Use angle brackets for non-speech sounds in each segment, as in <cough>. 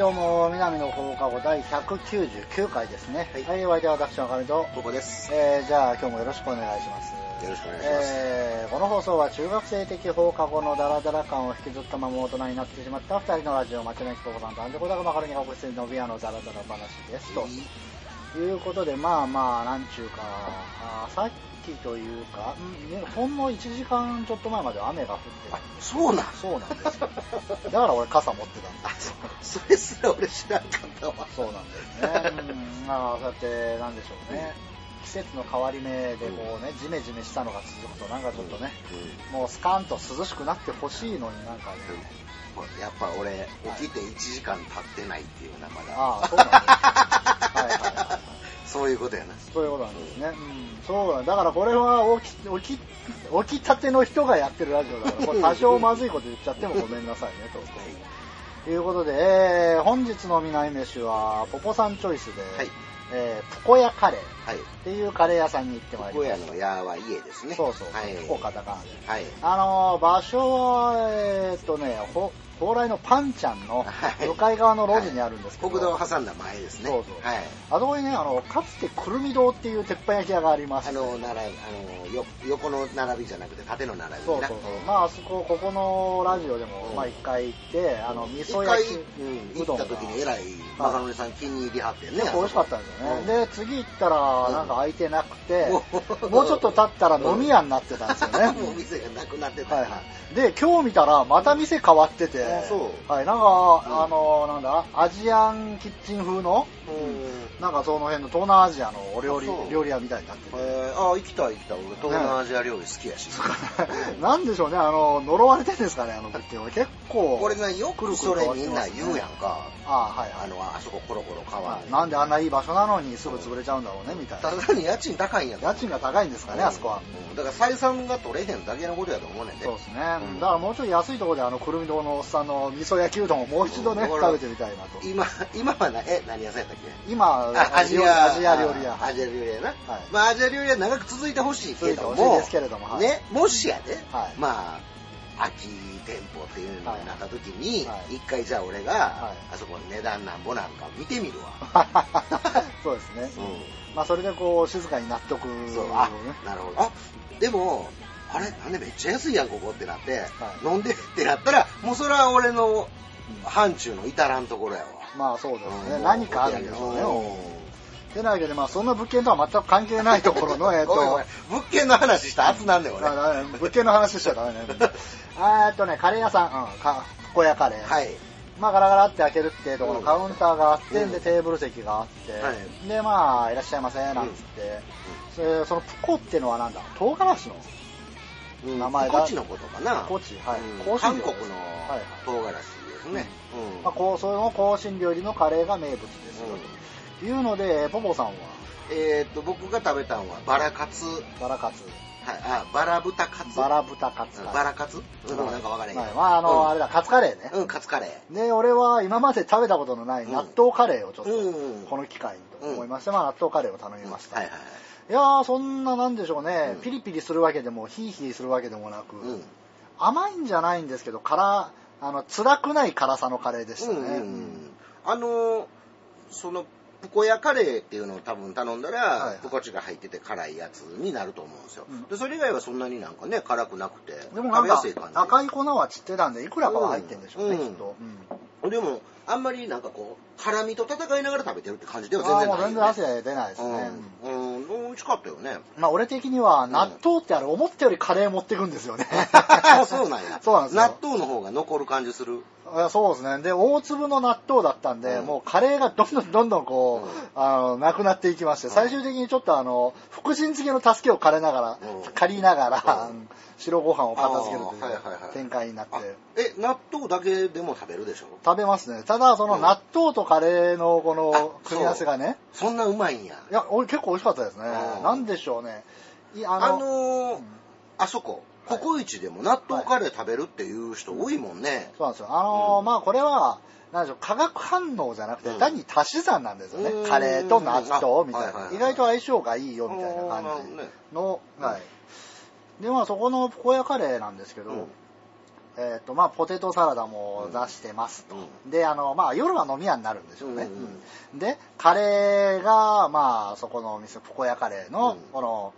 はい、どうも、南の放課後第199回ですね。はい、お相手は私、赤身と。ここです。えー、じゃあ今日もよろしくお願いします。よろしくお願いします。えー、この放送は中学生的放課後のダラダラ感を引きずったまま大人になってしまった二人のラジオ、町のきここさんとアンジョコダがまかるにがご出演のビアのダラダラ話です。ということで、まあまあ、なんちゅうか、さっきというか、んねほんの1時間ちょっと前まで雨が降ってあ、そうなんそうなんですよ。だから俺傘持ってたんだ <laughs> あ、そそれすら俺知らんかったわ。そうなんですね。うん、まあ、そうやって、なんでしょうね。季節の変わり目でこうね、ジメジメしたのが続くと、なんかちょっとね、もうスカンと涼しくなってほしいのになんかね、やっぱ俺、起きて1時間経ってないっていうな、まだ。ああ、そうなんです。はいはいはい。そういうことやな。そういうことなんですね。うん、そうなんだからこれは起き、起き、起きたての人がやってるラジオだから、<laughs> これ多少まずいこと言っちゃってもごめんなさいね、と。ということで、えー、本日の南飯は、ポポさんチョイスで、はい。えー、プコヤカレーはい。っていうカレー屋さんに行ってまいりました。小屋の屋は家ですね。そうそう、はい。福岡カタカナで。はい。あのー、場所は、えーっとね、ほ蓬莱のパンちゃんのはい向かい側の路地にあるんですけど、国道を挟んだ前ですね。そうそうはい。あそこにね、あの、かつてくるみ堂っていう鉄板焼き屋がありまして、あの、並び、あの、よ横の並びじゃなくて縦の並びなそうそうそう。まあ、あそこ、ここのラジオでも、うんまあ一回行って、あの、味噌焼きうん、うどんが行った時に偉い、マカロニさん気に入りはってんね。美味しかったんですよね。うんで、次行ったら、うんなんか空いてなくもうちょっと経ったら飲み屋になってたんですよね。<laughs> もう店がなくなってた。はいはい。で、今日見たら、また店変わってて、あそうはい、なんか、あの、なんだ、アジアンキッチン風の、うん。なんかその辺の東南アジアのお料理料理屋みたいになってて。えー、あ、行きたい行きたい。俺、東南アジア料理好きやし。<laughs> なんでしょうね、あの、呪われてるんですかね、あの物件は。<laughs> 結構。これね、よくそれみんな言うやんか。ああ、はいはい。あの、あそこコロコロ変わる。なんであんないい場所なのにすぐ潰れちゃうんだろうね、みたいな。ただに家賃高いんや家賃が高いんですかね、あそこは。うんだから採算が取れへんだけのことやと思うねんで。そうですね。うんだからもうちょい安いところであの、くるみ堂のおっさんの味噌焼きうどんをもう一度ね、食べてみたいなと。今、今はな、え、何屋さんやったっけ？今、あアジア、アジア料理屋。アジア料理屋な。はいまあ、アジア料理屋長く続いてほしいけども、ですけれどもはいね、もしやで、はいまあ、空き店舗っていうのになった時にはい、一、回じゃあ俺が、いあそこの値段なんぼなんか見てみるわ。<laughs> そうですね。うまあ、それでこう、静かに納得。そう、あ、なるほど。あ、でも、あれ？なんでめっちゃ安いやん、ここってなって、飲んでってなったら、もうそれは俺の範疇の至らんところやわ。まあ、そうですね。うん何かあるんでしょうね。うん。てなわけで、まあ、そんな物件とは全く関係ないところの、<laughs> えっと、物件の話したら熱なんだよ、俺。物件の話しちゃダメね。<laughs> えっとね、カレー屋さん、うん、か、小屋カレー。はい。まあ、ガラガラって開けるってところカウンターがあって、うん。で、テーブル席があって、はい。で、まあ、いらっしゃいませ、なんつって、それそのプコっていうのはなんだ？唐辛子のうん。名前がコチのことかな。コチはい。韓国の唐辛子ですね。うんまあ、こう、その香辛料理のカレーが名物ですよ、うんというので、ポポさんは、えーっと、僕が食べたのはバラカツ。はい、バラカツ、あ、バラ豚カツ。バラ豚カツ。バラカツ？うん、はいなんかわからへんけどはい、まあ、あの、うんあれだ、カツカレーね。うん、カツカレで、俺は今まで食べたことのない納豆カレーをちょっー。うん。と、この機会にと思いまして、まあ、納豆カレーを頼みました。はいはいはい。いやー、そんな、なんでしょうね、うんピリピリするわけでも、ヒーヒーするわけでもなく、うん。甘いんじゃないんですけど、辛、あの、辛くない辛さのカレーでしたね。うんうんうんあのー、その、プコヤカレーっていうのを多分頼んだら、はいはいプコチが入ってて辛いやつになると思うんですよ。うんでそれ以外はそんなになんかね、辛くなくて、でもなんか食べやすい感じ。赤い粉は散ってたんで、いくらかは入ってるんでしょうね、うんきっと。でも、あんまりなんかこう、辛みと戦いながら食べてるって感じでは全然ない、全然汗出ないですね。うん、うん、美味しかったよね。まあ、俺的には、納豆ってあれ、思ったよりカレー持ってくんですよね。<laughs> そうなんや。<laughs> そうなんですよ納豆の方が残る感じする。いやそうですね。で、大粒の納豆だったんで、うん。もうカレーがどんどんどんどんこう、うん。あの、なくなっていきまして、ん。最終的にちょっとあの、福神漬けの助けを借りながら、うん。借りながら、うん。白ご飯を片付けるといあーはいはいはうい。展開になって、あ、え、納豆だけでも食べるでしょ？食べますね。ただ、そのうん。納豆とカレーのこのあ組み合わせがね、そんなうまいんや。いや、俺結構美味しかったですね。うん。なんでしょうね。いああの、あそこ、ココイチでも納豆カレー食べるっていう人多いもんね。そうなんですよ。あのーうんまあこれは、なんでしょう、化学反応じゃなくて、うん単に足し算なんですよね。うんカレーと納豆みたいはいはいはい意外と相性がいいよみたいな感じの、はい。で、まあそこの小屋カレーなんですけど、うんえっ、と、まあ、ポテトサラダも出してますと。で、あの、まあ、夜は飲み屋になるんでしょうね。うんうんうんで、カレーが、まあ、そこのお店、ポコヤカレーの、うんこの、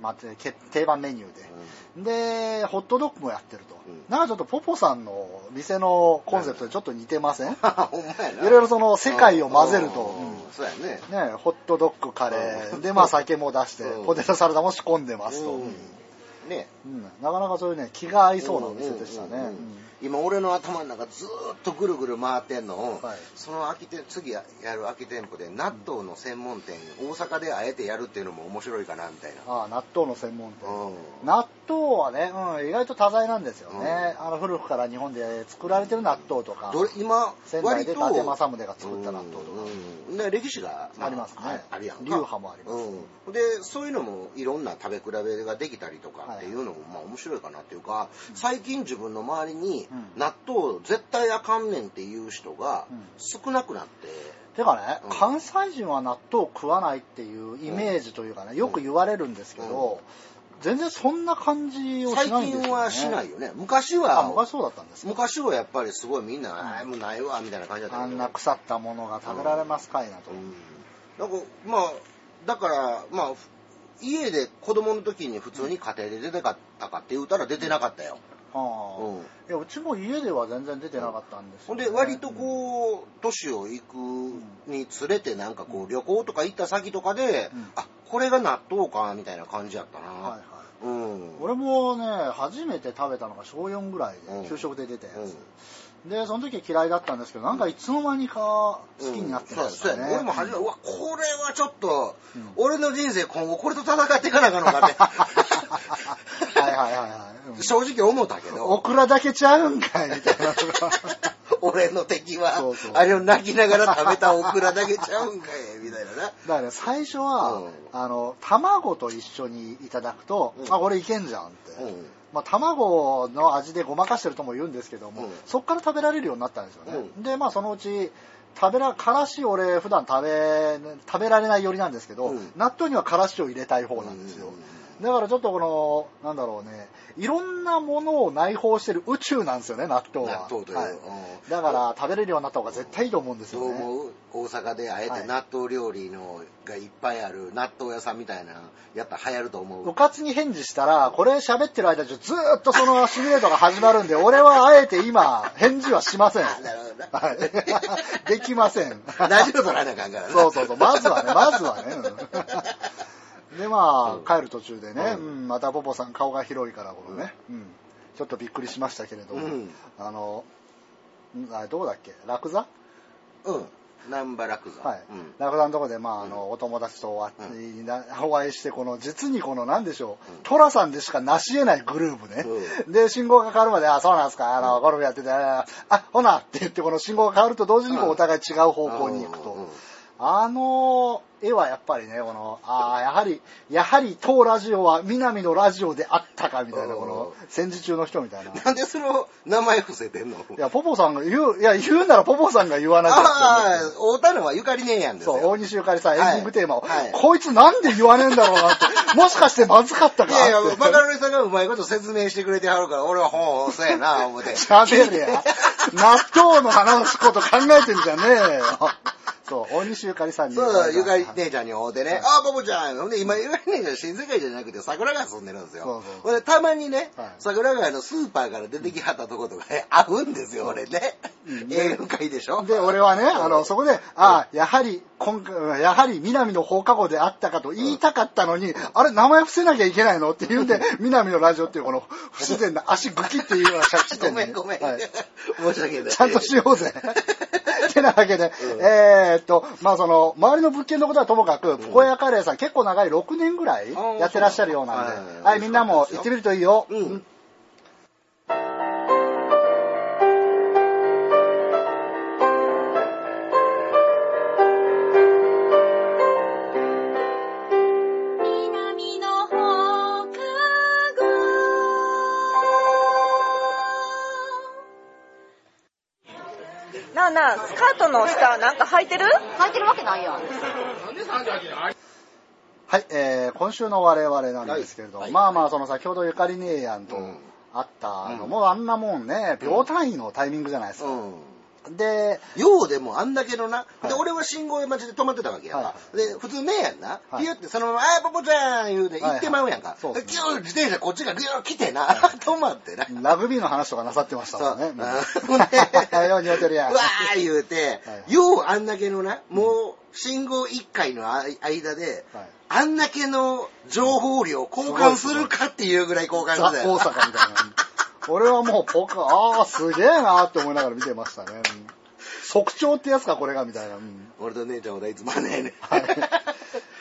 まあ、け定番メニューで。で、ホットドッグもやってると。うんなんかちょっとポポさんの店のコンセプトにちょっと似てません、<laughs> い。ろいろその世界を混ぜると。うんうんそうやね。ね、ホットドッグカレーで、まあ酒も出してう、んポテトサラダも仕込んでますと。うんね。うんなかなかそういうね、気が合いそうなお店でしたね。うんうんうんうん今俺の頭の中ずーっとぐるぐる回ってんのを、はい。その空き店次やる空き店舗で納豆の専門店、大阪であえてやるっていうのも面白いかなみたいな。ああ納豆の専門店。うん。納豆はね、うん、意外と多彩なんですよね。あの古くから日本で作られてる納豆とか、どれ今仙台割とで伊達政宗が作った納豆とか。うん。で歴史が、ありますね。はいあるやんか。流派もあります。うん、でそういうのもいろんな食べ比べができたりとかっていうのもまあ面白いかなっていうか、最近自分の周りにうん。納豆絶対あかんねんっていう人がうん。少なくなって、てかね、うん。関西人は納豆を食わないっていうイメージというかね、よく言われるんですけど、全然そんな感じをし最ないんですよ、ね。近はしないよね。昔あ、は昔そうだったんですか？昔はやっぱりすごいみんな、あーもうないわみたいな感じだったけど。あんな腐ったものが食べられますかいなと。うん、なんかまあだからまあ家で子供の時に普通に家庭で出てかったかって言うたら出てなかったよ、ああ。うん。いやうちも家では全然出てなかったんですほよね、んで割とこう年を行くにつれてなんかこう旅行とか行った先とかで、うん。あこれが納豆かみたいな感じやったな、はいはい。うん。俺もね初めて食べたのが小4ぐらいうん。で給食で出たやつ、でその時は嫌いだったんですけどなんかいつの間にか好きになってましたね、そうやね。俺も初めうわこれはちょっと、うん。俺の人生今後これと戦っていかなあかんのかって。<laughs> はいはいはいはい、うん正直思ったけど。オクラだけちゃうんかいみたいな。<laughs> 俺の敵は。そうそう。あれを泣きながら食べたオクラだけちゃうんかいみたいなな。だからね最初は、うん。あの卵と一緒にいただくと、うん。あこれいけんじゃんって、うん。まあ、卵の味でごまかしてるとも言うんですけども、うん。そっから食べられるようになったんですよね、うん。でまあそのうち食べらからし俺普段食べ食べられないよりなんですけど、うん。納豆にはからしを入れたい方なんですよ、だからちょっとこのなんだろうねいろんなものを内包してる宇宙なんですよね納豆は納豆という、はいうんだから食べれるようになった方が絶対いいと思うんですよねどう思う大阪であえはいて納豆料理のがいっぱいある納豆屋さんみたいなやったら流行ると思ううかつに返事したら、これ喋ってる間中ずーっとそのシミュレートが始まるんで、俺はあえて今、返事はしません。なるほどなはい。<laughs> できません。ラジオ撮らなあかんからな <laughs> そうそうそう。まずはね、まずはね。うんで、まうん。あ、帰る途中でね、ううんん、またポポさん顔が広いから、このね、うん。ちょっとびっくりしましたけれども、うん。あの、んあれどこだっけ？ラクザ？うん。南原楽座はい。うん。ラクザのとこで、まあ、あの、お友達とお会い,、して、この、実にこの、なんでしょう、うん。トラさんでしか成し得ないグループね。で、信号が変わるまで、あ、そうなんですか、あの、ゴルフやってて、あ、ほなって言って、この信号が変わると同時にこううん。お互い違う方向に行くと。あの絵はやっぱりね、この、ああ、やはり、やはり当ラジオは南のラジオであったかみたいな、うんこの、戦時中の人みたいな。いなんでその名前伏せてんの？や、ポポさんが言う、いや、言うならポポさんが言わなきゃって思って。ああ大田のはゆかりねえやんですよそう、大西ゆかりさん、エンディングテーマを、はいこいつなんで言わねえんだろうなって、もしかしてまずかったか？いやいや、マカロニさんがうまいこと説明してくれてはるから、俺はほう、そうやな、思って。しゃべれや。納豆の話すこと考えてんじゃねえよ。そう、大西ゆかりさんに。そう、ゆかり姉ちゃんに会うてね、あ、ボボちゃん。ほんで、今、ゆかり姉ちゃん新世界じゃなくて桜川住んでるんですよ。そうそうほんで、たまにね、はい桜川のスーパーから出てきはったとことか、会うんですよ、俺ね。うん映画会でしょ？で、俺はね、あの、そこで、ああ、やはり、今回、やはり南の放課後であったかと言いたかったのに、あれ、名前伏せなきゃいけないのって言うんで、南のラジオっていうこの不自然な足グキっていうような着地 <laughs> ご点でめんごめん。はい申し訳ない。ちゃんとしようぜ。<laughs> てなわけで、うんえーっと、まあその、周りの物件のことはともかく、ポコヤカレーさん結構長い6年ぐらいやってらっしゃるようなんで、はい、みんなも行ってみるといいよ。うん。なあなあ、スカートの下なんか履いてる？履いてるわけないやん。はい、えー今週の我々なんですけれども、はいまあまあ、その先ほどゆかり姉やんと、うんあったのも、あんなもんね、秒単位のタイミングじゃないですか。うん。で、ようでもあんだけのな、はいで、俺は信号待ちで止まってたわけやんか。はで、普通ねえやんな。はいピュってそのまま、あー、ポポちゃん言うて行ってまうやんか。ギュー自転車こっちがギュー来てな、<laughs> 止まってな。ラグビーの話とかなさってました。もんね。ほんで、うん <laughs> よう似合ってるやんうわー言うて、はいようあんだけのな、もう信号1回のあ間で、はいあんだけの情報量交換するかっていうぐらい交換してたよ。阪みたいな。俺はもうポカ、ああ、すげえなって思いながら見てましたね。うん即調ってやつか、これが、みたいな。うん俺と姉ちゃんはいつまんないね。はい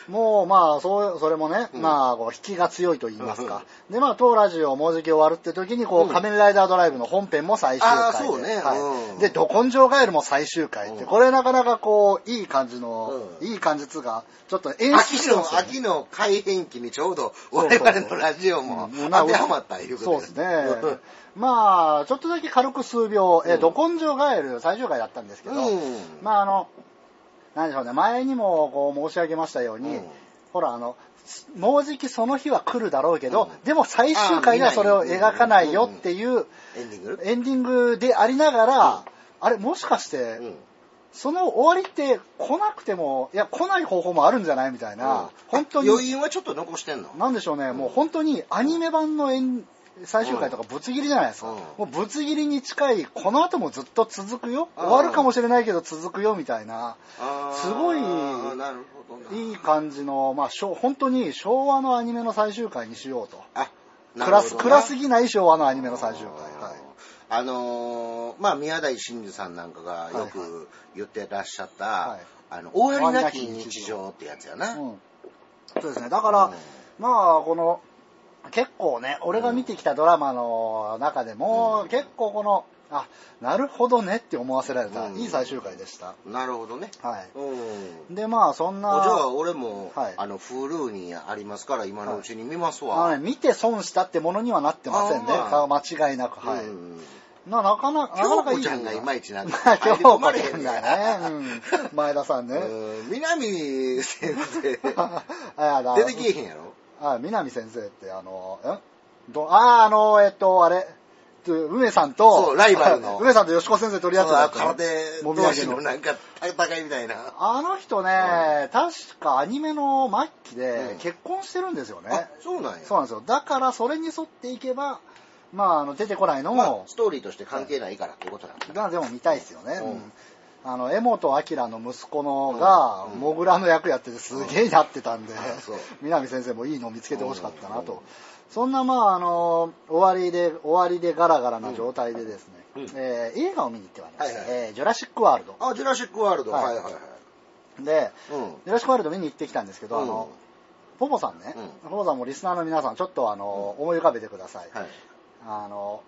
もうまあ、そう、それもね、うん。まあ、こう引きが強いと言いますか。で、まあ、当ラジオもうじき終わるって時に、こう、うん仮面ライダードライブの本編も最終回で。そうね。はい。うん。で、ど根性ガエルも最終回って、うん。これなかなかこう、いい感じの、うん。いい感じつうか、ちょっと演出秋の、秋の改変期にちょうど我々のラジオもうん当てはまったいうことそうですね。まあ、ちょっとだけ軽く数秒、え、うん。ど根性ガエル最終回だったんですけど、うん。まああの、なんでしょうね、前にもこう申し上げましたように、うん。ほらあの、もうじきその日は来るだろうけど、うん。でも最終回ではそれを描かないよっていうエンディング？エンディングでありながら、あれもしかして、うん。その終わりって来なくても、いや来ない方法もあるんじゃないみたいな、本当に、余韻はちょっと残してんの？なんでしょうね、もう本当にアニメ版のエン最終回とかぶつ切りじゃないですか。うんもうぶつ切りに近い、この後もずっと続くよ。うん終わるかもしれないけど続くよみたいな、すごいいい感じの、まあ、しょ本当に昭和のアニメの最終回にしようと。あ暗す暗すぎない昭和のアニメの最終回。はい。あのーまあ宮台真司さんなんかがよはいく言ってらっしゃった、はいあの終わりなき日常ってやつやな、うん。そうですね。だから、うんまあ、この、結構ね、俺が見てきたドラマの中でも、うん結構この、あ、なるほどねって思わせられた、うんいい最終回でした。なるほどねはい。うんで、まあ、そんな、あじゃあ俺も、はいあの Hulu にありますから今のうちに見ますわ、あのね、見て損したってものにはなってませんね。あまあ間違いなく。はい。うんななかなか、なかなかいい。京子ちゃんがいまいちなんか <laughs> まあ入り京子込まれへんちゃんがね。うん。前田さんね。うん南先生 <laughs> あだ出てきえへんやろ？あ、南先生って、あの、んどあ、あの、えっと、あれ、梅さんと、そうライバルの。<laughs> 梅さんと吉子先生取り合ってた空手もみ同士の。なんか戦いみたいな。あの人ね、確かアニメの末期うん。で結婚してるんですよね。あ。そうなんや。そうなんですよ。だからそれに沿っていけば、まあ、あの出てこないのまあも、ストーリーとして関係ないからってことなんだ。がでも見たいですよね。うん。うんあの、江本明の息子のが、うん。モグラの役やっててすげえなってたんで、<laughs> 南先生もいいの見つけてほしかったなうん。と。そんな、まあ、あの、終わりで、終わりでガラガラな状態でですね、うん。えー映画を見に行ってまいりました。はいはいえージュラシックワールド。あジュラシックワールド、はい。はい、はいはい。で、うん。ジュラシックワールド見に行ってきたんですけど、あの、ポポさんね、うポポさんもリスナーの皆さん、ちょっとあの、思い浮かべてください。はい。あの、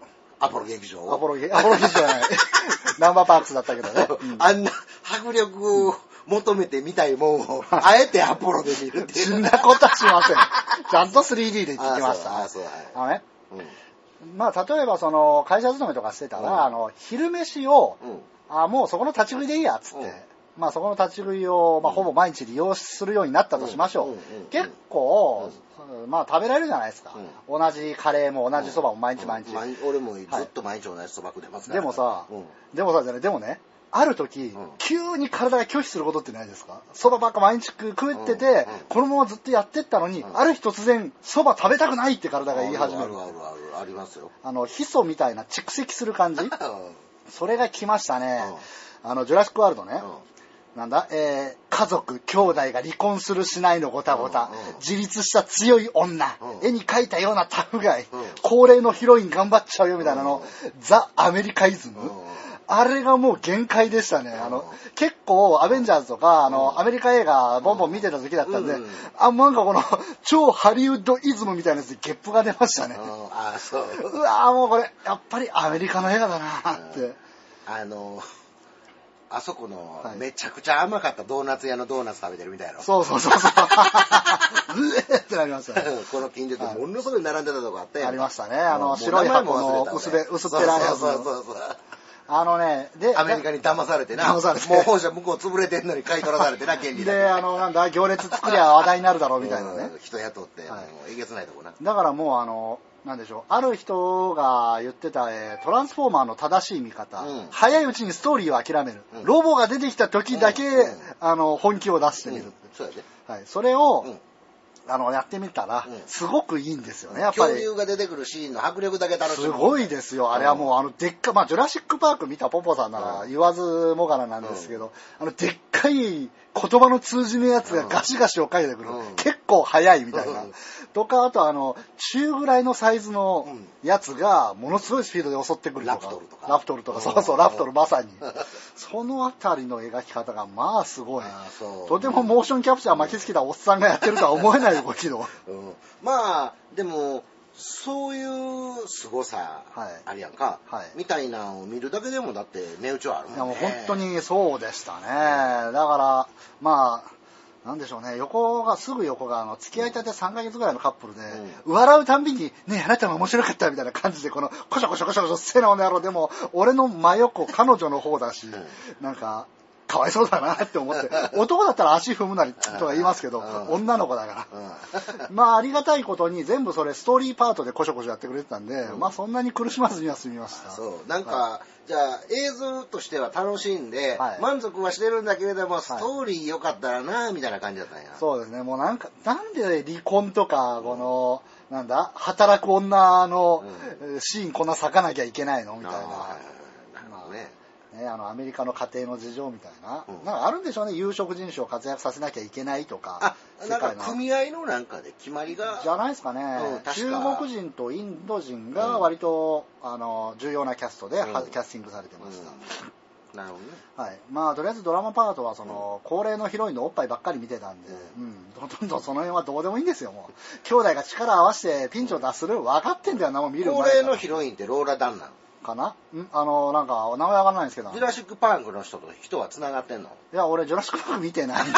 アポロ劇場アポロ劇、アポロ劇じゃない。<laughs> なんばパークスだったけどね。うんあんな迫力を求めて見たいもんを、あえてアポロで見るっていう。そんなことはしません。<laughs> ちゃんと 3D で行ってきました。あそうあそうはいあのね、うんまあ、例えばその、会社勤めとかしてたら、うんあの、昼飯を、うんあ、もうそこの立ち食いでいいや、っつって。うんまあ、そこの立ち食いを、まあ、ほぼ毎日利用するようになったとしましょう。うんうんうん結構、まあ、食べられるじゃないですか。う同じカレーも同じそばも毎日毎日。毎俺もずっと毎日同じそば食ってますから。でもさ、うんでもさ、じゃね、でもね、ある時、うん急に体が拒否することってないですか？そばばっか毎日食ってて、このままずっとやってったのに、うんある日突然、そば食べたくないって体が言い始める。あるあるあるありますよ。あの、ヒ素みたいな蓄積する感じ？それが来ましたね。あの、ジュラシックワールドね。なんだ？えー、家族、兄弟が離婚するしないのごたごた、うんうん自立した強い女、うん。絵に描いたようなタフガイ、うん。高齢のヒロイン頑張っちゃうよみたいなの、ザ・アメリカイズム、うん。あれがもう限界でしたね。あのうん、結構、アベンジャーズとか、あの、うん。アメリカ映画、ボンボン見てた時だったんで、うん。あ、もうなんかこの、超ハリウッドイズムみたいなやつでゲップが出ましたね。うん。ああ、そう。うわーもうこれ、やっぱりアメリカの映画だなって。あの、あそこのはいめちゃくちゃ甘かったドーナツ屋のドーナツ食べてるみたいやろ。そうそうそうそう。うえってなりましたね。<laughs> この近所でものすごい並んでたとこあったやんありましたねあの白い箱の薄べ薄っぺらいやつそうそうそうそう。あのね、で、アメリカに騙されてな。騙されてもう本社向こう潰れてんのに買い取らされてな、<laughs> 権利だけで、あの、なんだ、行列作りゃ話題になるだろうみたいなね <laughs> うん。人雇って、はいもうえげつないとこな。だからもうあの、なんでしょう、ある人が言ってた、えートランスフォーマーの正しい見方、うん。早いうちにストーリーを諦める、うん。ロボが出てきた時だけ、うん。あの、本気を出してみる、うん。そうやで。はい、それを、うん。あの、やってみたらうん、すごくいいんですよね、やっぱり。恐竜が出てくるシーンの迫力だけ楽しむ。すごいですよ。あれはもう、あの、でっかい、まあ、ジュラシックパーク見たポポさんならうん。言わずもがななんですけど、あの、でっかい言葉の通じねえやつがガシガシを書いてくる。うん。結構速いみたいな。うんとか、あとあの、中ぐらいのサイズのうんやつが、ものすごいスピードで襲ってくる。ラプトルとかラプトルとか、うんそうそう、ラプトルまさに。<laughs> そのあたりの描き方が、まあ、すごい。とてもモーションキャプチャー巻きつけたおっさんがやってるとは思えない動きの。うんまあ、でも、そういう凄さはいあるやんか、はいみたいなのを見るだけでもだって値打ちはあるもんね。いやもう本当にそうでしたね。だから、まあ、なんでしょうね、横が、すぐ横が、あの、付き合いたて3ヶ月ぐらいのカップルで、笑うたんびに、ねえあなたも面白かったみたいな感じで、この、コショコショコショコショ、せなおの野郎。でも、俺の真横、彼女の方だし、なんか、かわいそうだなって思って、<laughs> 男だったら足踏むなりとか言いますけど、うん女の子だから。うん <laughs> まあ、ありがたいことに全部それストーリーパートでコショコショやってくれてたんで、まあ、そんなに苦しまずには済みました。そう。なんか、はじゃあ映像としては楽しんで、はい満足はしてるんだけれども、ストーリー良かったらな、みたいな感じだったんや。そうですね、もうなんか、なんで離婚とか、この、なんだ、働く女のえーシーンこんな咲かなきゃいけないのみたいな。なるほどね。ね、あの、アメリカの家庭の事情みたいな。うん。なんかあるんでしょうね、有色人種を活躍させなきゃいけないとか。あ、なんか世界の組合のなんかで決まりが、じゃないですかね、うん確か。中国人とインド人が割と、あの重要なキャストで、はうん。キャスティングされてました、なるほどね。はい、まあとりあえずドラマパートはその、高齢のヒロインのおっぱいばっかり見てたんで、うん。ほとんどその辺はどうでもいいんですよ。もう兄弟が力合わせてピンチを脱する。分かってんだよ。なもう見る高前から。齢のヒロインってローラ・ダンなの？かな？ん？あのなんか名前わかんないんですけどジュラシック・パークの人と人は繋がってんの？いや俺ジュラシック・パーク見てないんで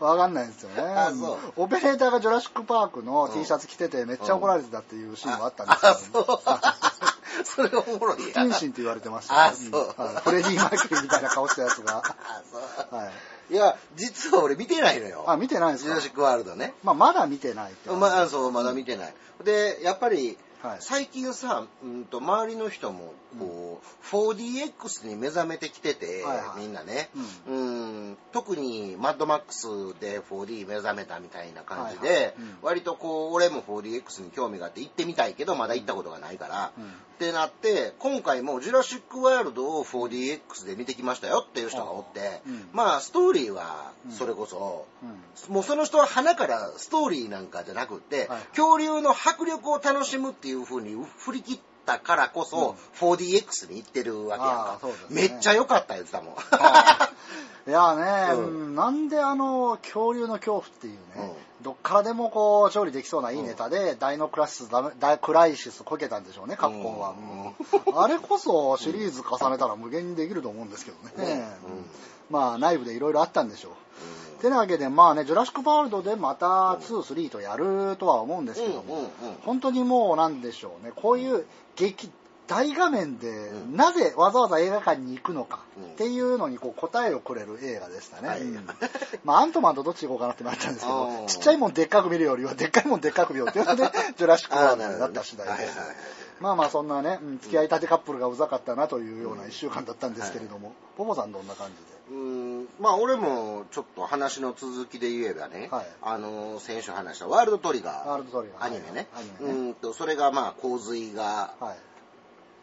わかんないんですよねあそうオペレーターがジュラシック・パークの T シャツ着ててめっちゃ怒られてたっていうシーンもあったんですけど、ねあ、そう。それおもろいや。不謹慎って言われてました、あそうんはいフレディ・マーキュリーみたいな顔したやつが。あ、そう。はい。いや、実は俺見てないのよ。あ、見てないんですか？ジュラシック・ワールドね。まあ、まだ見てないって。まあ、そう、まだ見てない。で、やっぱり、はい。最近さ、うんと、周りの人も、こう、4DX に目覚めてきてて、はいはい。みんなね、ううん、特にマッドマックスで 4D 目覚めたみたいな感じで、はいはい。うん。割とこう、俺も 4DX に興味があって行ってみたいけど、まだ行ったことがないから、うん。ってなって、今回もジュラシック・ワールドを 4DX で見てきましたよっていう人がおって、うん。まあ、ストーリーは、それこそ、うん。もうその人は花からストーリーなんかじゃなくって、はい。恐竜の迫力を楽しむっていう風に振り切ったからこそ、4DX に行ってるわけやんあかーそうですね。めっちゃ良かった言ってたもん。い。やね、うん。うんなんであの、恐竜の恐怖っていうね、どっからでもこう、調理できそうないいネタで、ダイノクライシスダメ、ダイクライシスこけたんでしょうね、カプコンは。うん。あれこそシリーズ重ねたら無限にできると思うんですけどね。うん。まあ、内部でいろいろあったんでしょう。てなわけで、まあね、ジュラシック・ワールドでまた2、3とやるとは思うんですけども、うんうんうん。本当にもうなんでしょうね、こういう劇、大画面でうんなぜわざわざ映画館に行くのかうん。っていうのにこう答えをくれる映画でしたね。はい。うん。まあ、アントマンとどっち行こうかなってなったんですけあどー、ちっちゃいもんでっかく見るよりは、でっかいもんでっかく見ようっていうので、<laughs> ジュラシック・ワールドになった次第です。まあまあそんなね、うん付き合いたてカップルがうざかったなというような1週間だったんですけれども、ポポさんどんな感じで？うんまあ俺もちょっと話の続きで言えばね、はい。あの先週話したワールドトリガーワールドトリガーアニメね,、はい。アニメね。うんとそれがまあ洪水がはい。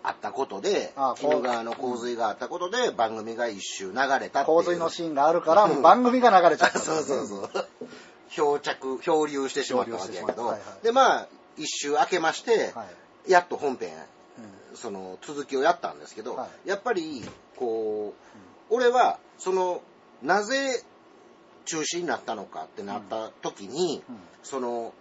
あったことであ鬼怒川の洪水があったことで番組が一周流れた洪水のシーンがあるから、もう番組が流れちゃった。<laughs> そうそうそう。漂着、漂流してしまったわけやけど、はいはい。で、まあ、一周明けまして、はい。やっと本編、うその続きをやったんですけど、はやっぱり、こう、俺は、その、なぜ中止になったのかってなった時に、うん。その、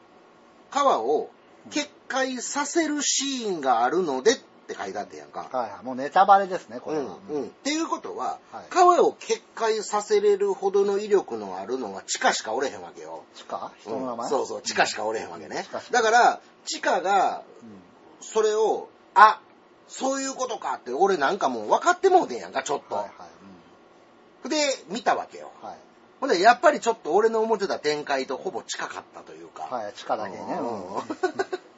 川を決壊させるシーンがあるのでって書いてあったやんか。はいはい。もうネタバレですね、これは。うんうん、っていうことは、はい。川を決壊させれるほどの威力のあるのは地下しかおれへんわけよ。地下？人の名前、うん。そうそう、地下しかおれへんわけね。だから、地下がうんそれを、あ、そういうことかって俺なんかもう分かってもうてんやんか、ちょっと。はいはい。で、見たわけよ。うんはい。ほんで、やっぱりちょっと俺の思ってた展開とほぼ近かったというか。はい、地下だけね。うんうん <laughs>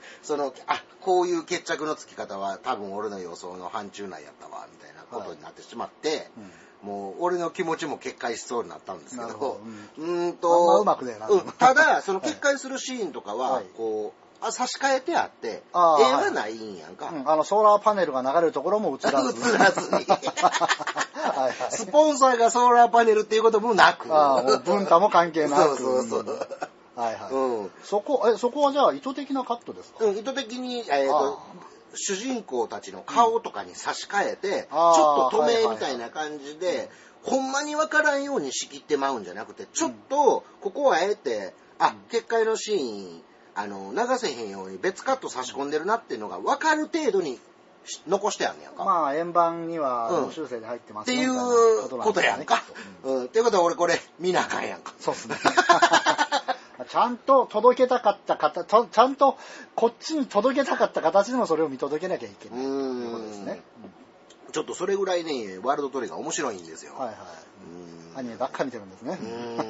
<laughs> その、あ、こういう決着のつき方は多分俺の予想の範疇内やったわ、みたいなことになってしまって、もう俺の気持ちも決壊しそうになったんですけど、なるほうーんあと、うまくねえなうんただ、その決壊するシーンとかは、はいこう、あ差し替えてあって、絵がないんやんか。うんあの、ソーラーパネルが流れるところも映らず。映らずに <laughs> はいはい。スポンサーがソーラーパネルっていうこともなく。ああ、もう文化も関係なく。そうそうそう。はいはい。うん。そこ、え、そこはじゃあ意図的なカットですか？うん、意図的に、えーとあ主人公たちの顔とかに差し替えて、あーちょっと止めはいはいはいみたいな感じで、ほんまにわからんように仕切ってまうんじゃなくて、ちょっと、ここはあえて、あ、結界のシーン、あの、流せへんように別カット差し込んでるなっていうのが分かる程度にし残してあんねやんか。まあ、円盤にはうん修正で入ってますっていうなことやんか。うんうん。っていうことは俺これ見なあかんやんか。そうっすね。<laughs> ちゃんと届けたかった方、とちゃんとこっちに届けたかった形でもそれを見届けなきゃいけないということですね。ちょっとそれぐらいね、ワールドトリガー面白いんですよ。はいはい。うんアニメばっか見てるんですね。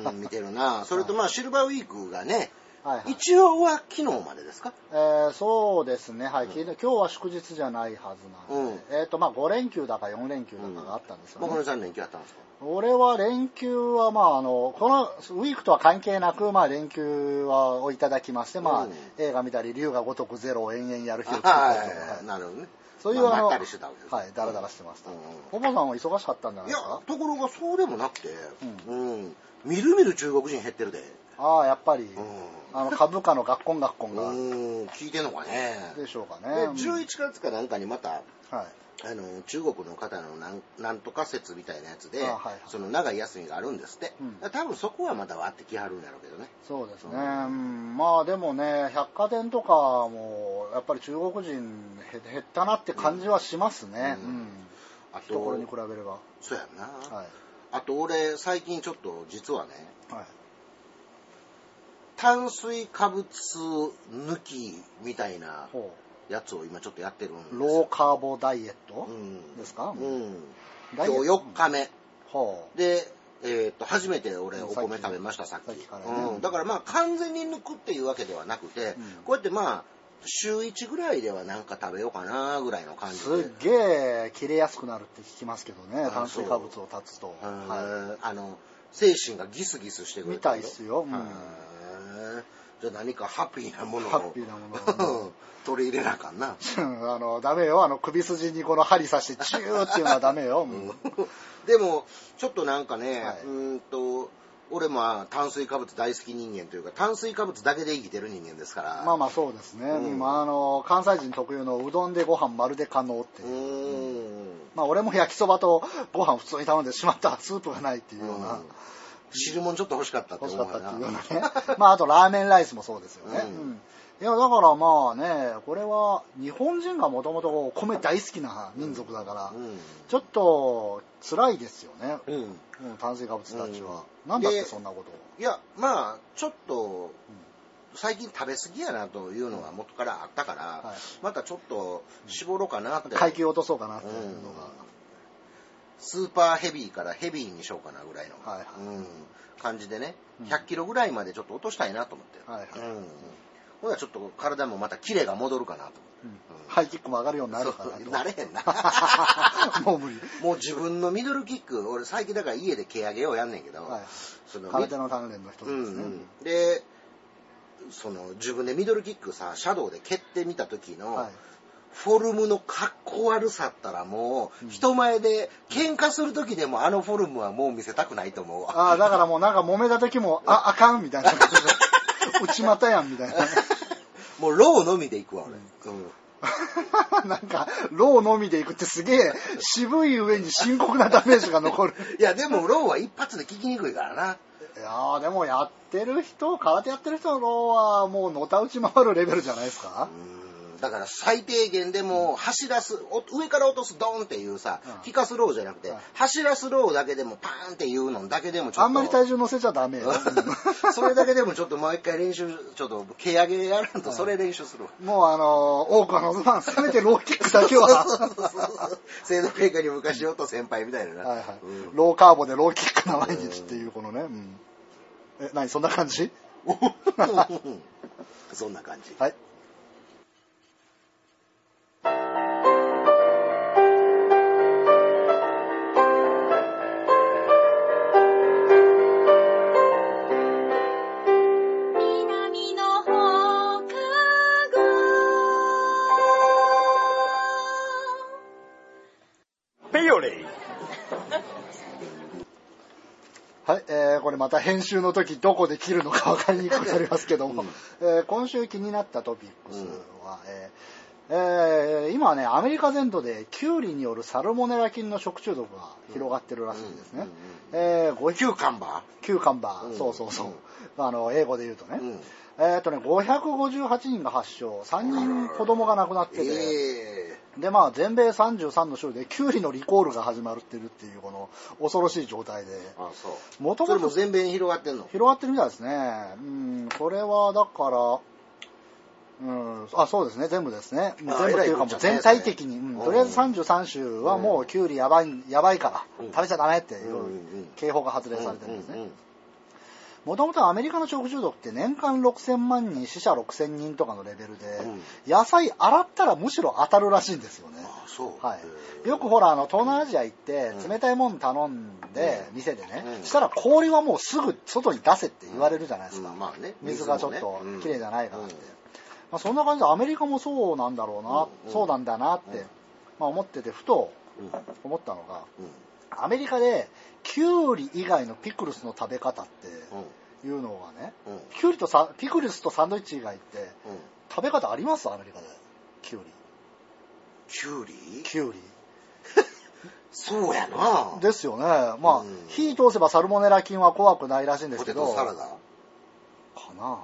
うん、見てるな。それとまあ、シルバーウィークがね、はいはい。一応は昨日までですか？えーそうですね、はい、昨日今日は祝日じゃないはずなんで、えっ、と、まあ、5連休だか4連休だかがあったんですよね。僕の3連休あったんですか？俺は連休は、まあ、あの、このウィークとは関係なく、まあ、連休はをいただきまして、まあ、うん。映画見たり、竜が如くゼロを延々やる日を作ったりとか、は、はい。い。なるほどね。そういうあの、まったりしてたわけですはい、だらだらしてました。うんおばさんは忙しかったんじゃないいやですか、ところがそうでもなくて、うん。みるみる中国人減ってるで。ああ、やっぱり、うあの、株価の学校学校ん。が、うん、聞いてんのかね。でしょうかで、ね。11月かなんかにまた、はい。あの中国の方のなんなんとか説みたいなやつで、あはいはいその長い休みがあるんですって、うん多分そこはまた割ってきはるんやろうけどねそうですね、ううんまあでもね、百貨店とかも、やっぱり中国人減減ったなって感じはしますね、ううんんあ一頃に比べれば。そうやんな、はい。あと俺最近ちょっと実はねはい。炭水化物抜きみたいなほやつを今ちょっとやってるんですローカーボダイエット、うん。ですか？うん。今日4日目。ほでえー、と初めて俺うんお米食べましたさっき。からね。うん、だからまあ完全に抜くっていうわけではなくて、うん。こうやってまあ週1ぐらいではなんか食べようかなぐらいの感う。じで。すっげえ切れやすくなるって聞きますけどね、あ炭水化物を断つと。うん。はあの精神がギスギスしてくるみたいっすよ。うん。うんじゃあ何かハッピーなものをハッピーなものを。うん取り入れなあかんな、うんあの、ダメよ。あの、首筋にこの針刺してチューっていうのはダメよ。うん。でもちょっとなんかね、はい。うーんと俺も炭水化物大好き人間というか炭水化物だけで生きてる人間ですから。まあまあそうですね。うん。まああの、関西人特有のうどんでご飯まるで可能って。ういう。まあ俺も焼きそばとご飯普通に頼んでしまったスープがないっていうような、うん汁物ちょっと欲しかったって欲しかったっていうようななね。まああとラーメンライスもそうですよね。うんうんいやだからまあね、これは日本人がもともと米大好きな民族だから、ちょっと辛いですよね。うん、うんうん炭水化物たちは。うんなんだってでそんなことを。いやまあちょっと最近食べ過ぎやなというのが元からあったから、はいまたちょっと絞ろうかなって、階級落とそうかなっていうのが。スーパーヘビーからヘビーにしようかなぐらいの、はいはい。うん、感じでねうん。100キロぐらいまでちょっと落としたいなと思って、はいはい。うん、ほらちょっと体もまたキレが戻るかなとうん。ハイキックも上がるようになるかな。なれへんな。<laughs> もう無理。もう自分のミドルキック俺最近だから家で蹴上げをやんねんけど、はい。その空手の鍛錬の一つうんですね。うん、でその自分でミドルキックさシャドウで蹴ってみた時の、はいフォルムのかっこ悪さったらもう、人前で喧嘩する時でもあのフォルムはもう見せたくないと思うわ。ああ、だからもうなんか揉めた時も、<laughs> あ、あかんみたいな。<laughs> 内股やんみたい <laughs> もうローのみでいくわ、俺。うんな。なんか、ローのみでいくってすげえ渋い上に深刻なダメージが残る。いや、でもローは一発で効きにくいからな。いやーでもやってる人、空手やってる人のローはもうのたうち回るレベルじゃないですかうーんだから最低限でも走らす、上から落とすドーンっていうさ、うん引かすローじゃなくて、はい走らすローだけでもパーンっていうのだけでもちょっと。あんまり体重乗せちゃダメよ。<laughs> それだけでもちょっともう一回練習、ちょっと毛上げやらんとそれ練習するわ。もうあのー、多くのファン、せめてローキックだけは。制度経過に昔おった先輩みたいなな。はいはいうんローカーボでローキックな毎日っていうこのね。うん、え、何そんな感じ？<laughs> そんな感じ。はい。また編集の時どこで切るのか分かりにくくなりますけども、えー今週気になったトピックスは、えーえー今はね、アメリカ全土でキュウリによるサルモネラ菌の食中毒が広がってるらしいんですね。えー、5 cucumber cucumber、うん。そうそうそう。うん。あの、英語で言うとね。ーうん。えっ、とね、558人が発症、3人子供が亡くなってて、えで、まあ、全米33の州でキュウリのリコールが始まるってるっていう、この恐ろしい状態で、ー、あ、そう。もともと全米に広がってんの？広がってるみたいですね。うん、これはだから、うん、あ、そうですね、全部ですね。もうあ全部っていうかもう全体的に、うんうんとりあえず33州はもうキュウリやばい、やばいから、うん食べちゃダメっていう警報が発令されてるんですね。もともとアメリカの食中毒って年間6000万人、死者6000人とかのレベルで、うん。野菜洗ったらむしろ当たるらしいんですよね。はい。よくほらあの東南アジア行ってうん。冷たいもん頼んで、うん。店でね、うん。したら氷はもうすぐ外に出せって言われるじゃないですか、うん。まあね水がちょっと綺麗じゃないからって、うん。まあ、そんな感じでアメリカもそうなんだろうな、うん。そうなんだなって、うん。まあ、思っててふとうん。思ったのがうん。アメリカでキュウリ以外のピクルスの食べ方っていうのがねうん。うんキュウリとさピクルスとサンドイッチ以外ってうん。食べ方あります？アメリカで。キュウリ。キュウリ？キュウリ。<laughs> そうやな。ですよね。まあ、うん。火通せばサルモネラ菌は怖くないらしいんですポけど。テトサラダ？かな。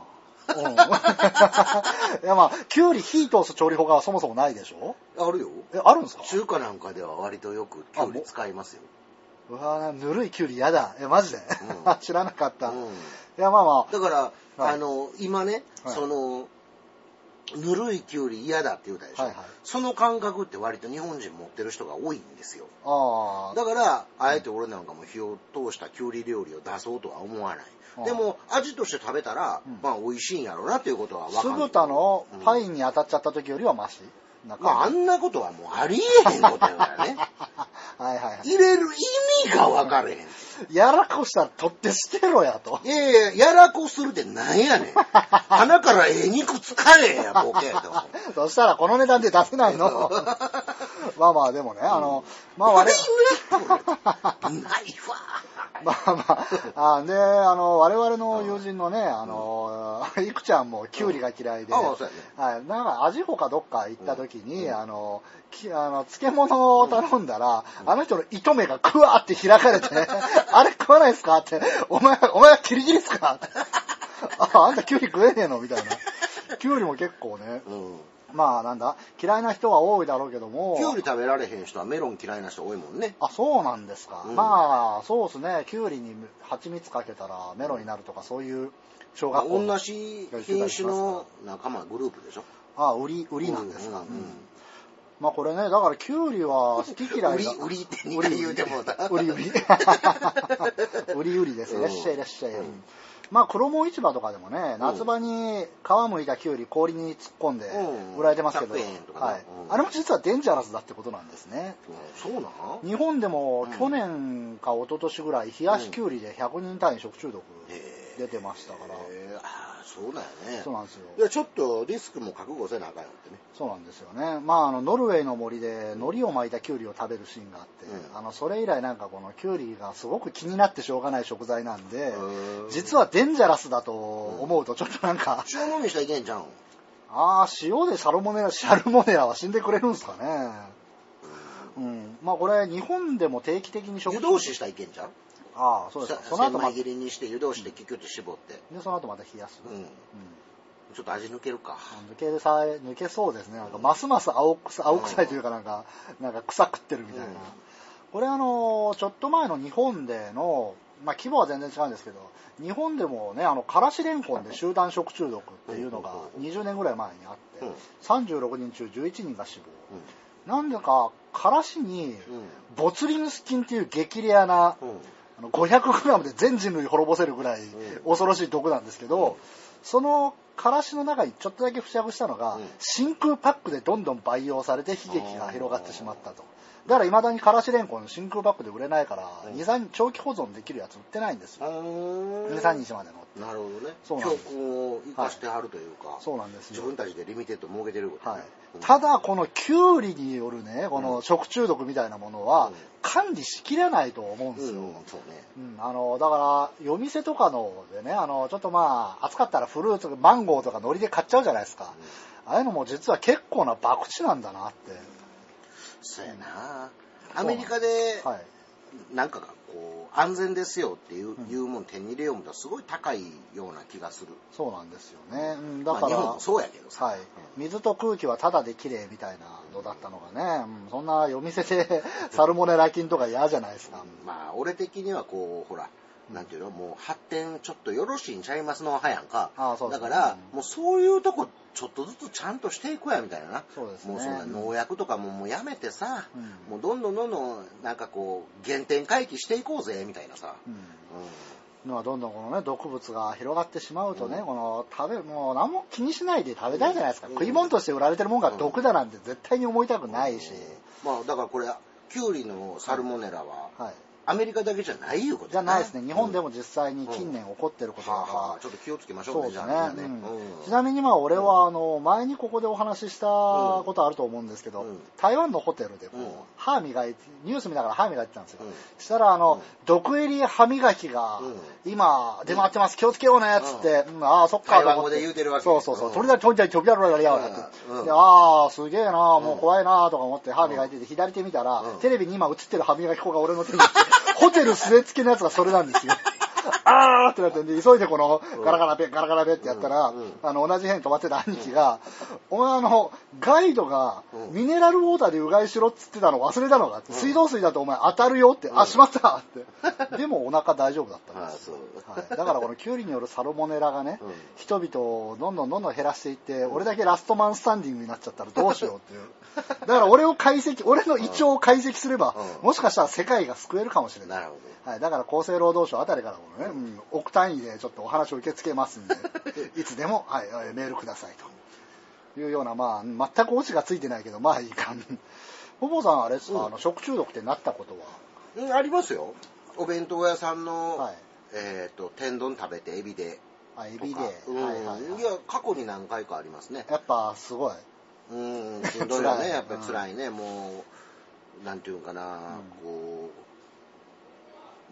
うん。<laughs> いやまあ、キュウリ火通す調理法がそもそもないでしょ？あるよ。え、あるんですか？中華なんかでは割とよくキュウリ使いますよ。うわぬるいキュウリ嫌だ。え、マジで、うん。<laughs> 知らなかった。いうんや、まあまだから、はい。あの今ね、はい。そのぬるいきゅうり嫌だって言うたでしょ、はいはい。その感覚って割と日本人持ってる人が多いんですよ。あ、ああ、だからあえて俺なんかも火を通したきゅうり料理を出そうとは思わない、うん。でも味として食べたら、うん。まあ美味しいんやろうなっていうことは分かる。酢豚のうんパインに当たっちゃった時よりはマシ？なまああんなことはもうありえへんことやからね <laughs> はいはいはい。入れる意味が分かれへんやらこしたら取って捨てろやと。いやいや、やらこするってなんやねん。<laughs> 鼻からええ肉使えや、ボケ。と <laughs> そしたらこの値段で出せないの。まあまあでもね、あの、まあ我々、ないわ。まあまあ、あで、あの、我々の友人のね、あの、いくちゃんもキュウリが嫌いで、うやねはい、なんか味穂かどっか行った時に、あの、きあの漬物を頼んだら、あの人の糸目がクワーって開かれて、<laughs> あれ食わないですかって、お前、お前はキリギリっすかってあ、あんたキュウリ食えねえのみたいな。キュウリも結構ね、うん。まあなんだ、嫌いな人は多いだろうけども、キュウリ食べられへん人はメロン嫌いな人多いもんね。あ、そうなんですか。うんまあ、そうですね。キュウリに蜂蜜かけたらメロンになるとか、そういう小学校の同じ品種の仲間グループでしょ？あ、売り、売りなんですか？ううんまあこれね、だからキュウリは好き嫌いが売り売りって二回言うてもうた。売り売り。<laughs> 売り売りです。いらっしゃいいらっしゃい。うん。うんまあ黒門市場とかでもね、夏場に皮むいたキュウリ氷に突っ込んでうん。売られてますけど、100円とかね。はい。うん。あれも実はデンジャラスだってことなんですね。うんそうなん日本でもうん。去年か一昨年ぐらい冷やしきゅうりで100人単位食中毒。へ出てましたから、えああ、そうなんやね。そうなんですよいや、ちょっとリスクも覚悟せなあかんよってね。そうなんですよねまああのノルウェーの森で海苔を巻いたきゅうりを食べるシーンがあって、うんあのそれ以来なんかこのきゅうりがすごく気になってしょうがない食材なんでうん実はデンジャラスだと思うとちょっとなんか、塩もみしたらいけんじゃん。ああ塩でサルモネラシャルモネラは死んでくれるんですかねうんまあこれ日本でも定期的に食湯通ししたらいけんじゃん。ああそうですその後ま切りにして湯通しでキュキュッと絞って。でその後また冷やす、うん。ちょっと味抜けるか。抜けるさ抜けそうですね。なんかますます青臭青臭いというかなんかなんか草食ってるみたいな、うん。これあのちょっと前の日本でのまあ規模は全然違うんですけど日本でもねあのからしれんこんで集団食中毒っていうのが20年ぐらい前にあって、うん。36人中11人が死亡、なんでかからしにうん。ボツリヌス菌っていう激レアなうん。うん。あの 500g で全人類滅ぼせるぐらいん恐ろしい毒なんですけど、そのからしの中にちょっとだけ付着したのが、うん真空パックでどんどん培養されて悲劇が広がってしまったと。だから未だにからしれんこん真空パックで売れないから、うん。2、3長期保存できるやつ売ってないんですよ。うー。ん2、3日までの。なるほどね。そうなんです。教訓を生かしてはるというか、そうなんですよ。自分たちで limited 設けてること。ね、はい。うん、ただこのキュウリによるねこの食中毒みたいなものはうん。管理しきれないと思うんですよ、うん、そうね。うん、あのだから夜店とかのでねあのちょっとまあ暑かったらフルーツマンゴーとか海苔で買っちゃうじゃないですか、ああいうのも実は結構な博打なんだなってそうやな。アメリカで、はい。なんかがこう、安全ですよっていう,、ん。いうもん手に入れようもとすごい高いような気がする。そうなんですよね、うん、だから、まあ日本もそうやけどさ。はい、水と空気はタダで綺麗みたいなのだったのがね、うん、そんな夜店で <laughs> サルモネラ菌とか嫌じゃないですか、まあ、俺的にはこう、ほら、なんていうの、もう発展ちょっとよろしいんちゃいますの派やんか。ああそうですね。だから、うんもうそういうとこ、ちょっとずつちゃんとしていこうや、みたいなな。そうですね。もうそんな農薬とかももうやめてさ、うん。もうどんどんどんどん、なんかこう、原点回帰していこうぜ、みたいなさ。うん。うのはどんどんこのね毒物が広がってしまうとね、この食べもう何も気にしないで食べたいじゃないですか、うん。食い物として売られてるもんが毒だなんて絶対に思いたくないし、ん。まあ、だからこれ、キュウリのサルモネラは、はい、アメリカだけじゃないいうことじゃないですね。日本でも、も実際に近年起こってることだから、はあはあちょっと気をつけましょうね、そうですね。じゃあうん。うん。ちなみにまあ俺はあの前にここでお話ししたことあると思うんですけど、うん。台湾のホテルでこう、うん。歯磨いてニュース見ながら歯磨いてたんですよ、うん。したらあの、うん。毒入り歯磨きがうん。今出回ってます。気をつけようねっつって、うん。ああそっか。と思って台湾語で言うてるわけそうそうそう、うん。とりあえずとりあえず飛びやろうやりやって、ああすげえなもう怖いなとか思って歯磨いてて左手見たら、うん。テレビに今映ってる歯磨き粉が俺の手にホテル据え付けのやつがそれなんですよ。<laughs> あーってなってんで、急いでこのガラガラペガラガラペってやったら、あの、同じ部屋に泊まってた兄貴が、お前あの、ガイドがうん。ミネラルウォーターでうがいしろっつってたの忘れたのかって、水道水だとお前当たるよって、あ、しまったって。<laughs> でもお腹大丈夫だったんです。はい、だからこのキュウリによるサルモネラがね、うん。人々をどんどんどんどん減らしていって、俺だけラストマンスタンディングになっちゃったらどうしようっていう。だから俺を解析、俺の胃腸を解析すれば、うん。もしかしたら世界が救えるかもしれない。なるほはい、だから厚生労働省あたりからもね、うん、億単位でちょっとお話を受け付けますんで、<laughs> いつでも、はい、えーメールくださいというような、まあ、全くオチがついてないけど、まあいいか。ほぼさん、あれですか、うんあの食中毒ってなったことど。うん、ありますよ。お弁当屋さんの、ははい。えっ、と、天丼食べてエビで。あ、エビで。うん、はいはいはいいや、過去に何回かありますね。やっぱ、すごい。うん、<laughs> しんどいよ辛いね。やっぱり辛いね。もう、なんていうんかな、こ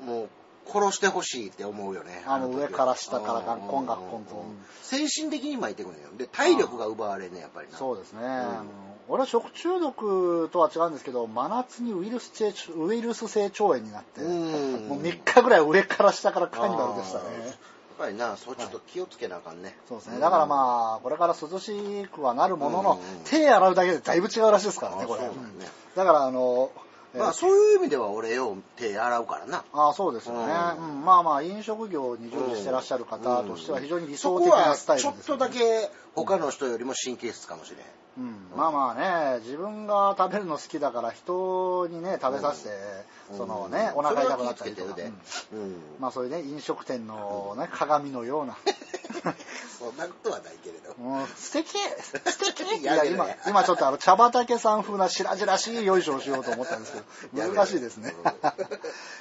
う、もう、殺してほしいって思うよね。あの上から下からうんガッコンガッコンとうん精神的に巻いてくるのよ。で、体力が奪われんね、やっぱりな。そうですね。んあの俺は食中毒とは違うんですけど、真夏にウイルス性ウイルス性腸炎になって、うんもう3日ぐらい上から下からカーニバルでしたね。やっぱりな、そうちょっと気をつけなあかんね。そうですね。だからまあ、これから涼しくはなるものの、うん手洗うだけでだいぶ違うらしいですからね、これ。ねだからあの、えーまあそういう意味では俺よう手洗うからな。あそうですよね、ううん。まあまあ、飲食業に従事してらっしゃる方としては非常に理想的なスタイルちょっですよね、とだけ他の人よりも神経質かもしれん。うん、まあまあね、自分が食べるの好きだから人にね、食べさせて、そのね、お腹痛くなったりとか、うん。まあそういうね、飲食店のね、鏡のような。<laughs> そんなことはないけれど。もう素敵。素敵。<laughs> いや今や今ちょっとあの茶畑さん風な白々しいよいしょをしようと思ったんですけど <laughs> 難しいですね。うん。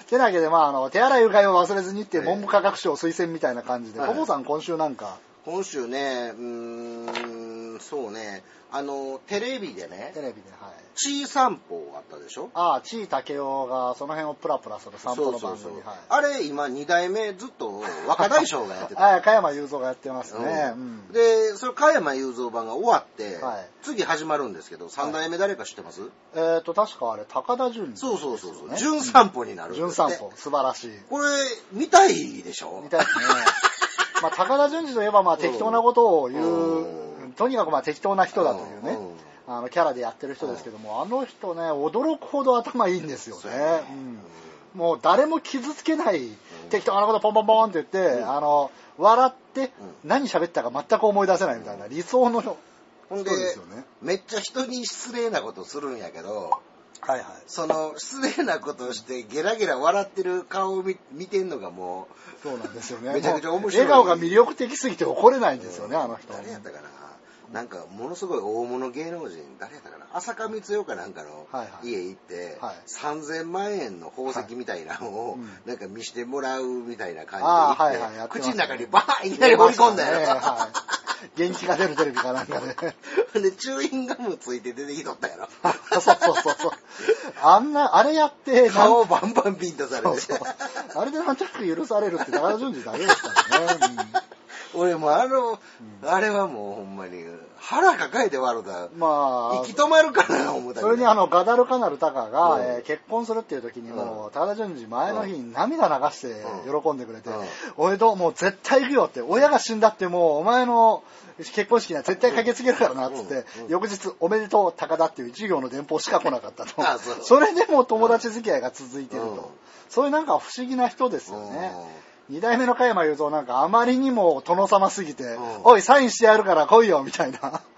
てなわけでまああの手洗いうがいを忘れずにって文部科学省推薦みたいな感じではい。ポポさん今週なんか？今週ね、うーん、そうね、あの、テレビでねテ、レビではい。ちい散歩あったでしょ？ああ地井武雄がその辺をプラプラする散歩の番組はい。あれ今2代目ずっと若大将がやってた。<laughs> はい加山雄三がやってますね、ううん。んで、それ加山雄三版が終わって、はい次始まるんですけど、3代目誰か知ってます、えっ、と確かあれ高田純そうそうそうそう、ね純散歩になるんですって。純散歩。素晴らしい。これ、見たいでしょ？みたいですね。<laughs> まあ、高田純次といえば、まあ、適当なことを言う、うんとにかくまあ、適当な人だというね、うんあの、キャラでやってる人ですけども、あの人ね、驚くほど頭いいんですよね。もう誰も傷つけない、適当なことポンポンポンって言って、あの、笑って、何喋ったか全く思い出せないみたいな理想の人ほんでですよね。めっちゃ人に失礼なことするんやけど、はいはい。その失礼なことをしてゲラゲラ笑ってる顔を見見てんのがもそうなんですよね。めちゃくちゃ面白い。笑顔が魅力的すぎて怒れないんですよね、あのう、人。誰やったかななんかものすごい大物芸能人、誰やったかな浅香光代かなんかのはいはい家行って、はい3000万円の宝石みたいなのをうんなんか見してもらうみたいな感じではいはい、口の中にバーンいきなり放り込んだよ。ねはい。元気が出るテレビかなんかで。で、チューインガムついて出てきとったやろ。そうそうそうそう。あんな、あれやって、顔バンバンビンタされて。そうそう。あれでなんとなく許されるって高田純次だけですからね。俺もあの、あれはもうほんまに腹抱えて笑うた。うんまあ、息止まるかな思ったそれにあの、ガダルカナルタカが、うん。えー結婚するっていう時にも、う高田純次前の日に涙流して喜んでくれて、うん。俺ともう絶対行くよって、親が死んだってもうお前の結婚式には絶対駆けつけるからなっつって、翌日おめでとう高田っていう一行の電報しか来なかったと。あそう。それでも友達付き合いが続いてると。うん。そういうなんか不思議な人ですよね。うん二代目の加山雄三なんかあまりにも殿様すぎて、んおいサインしてやるから来いよみたいな。<laughs>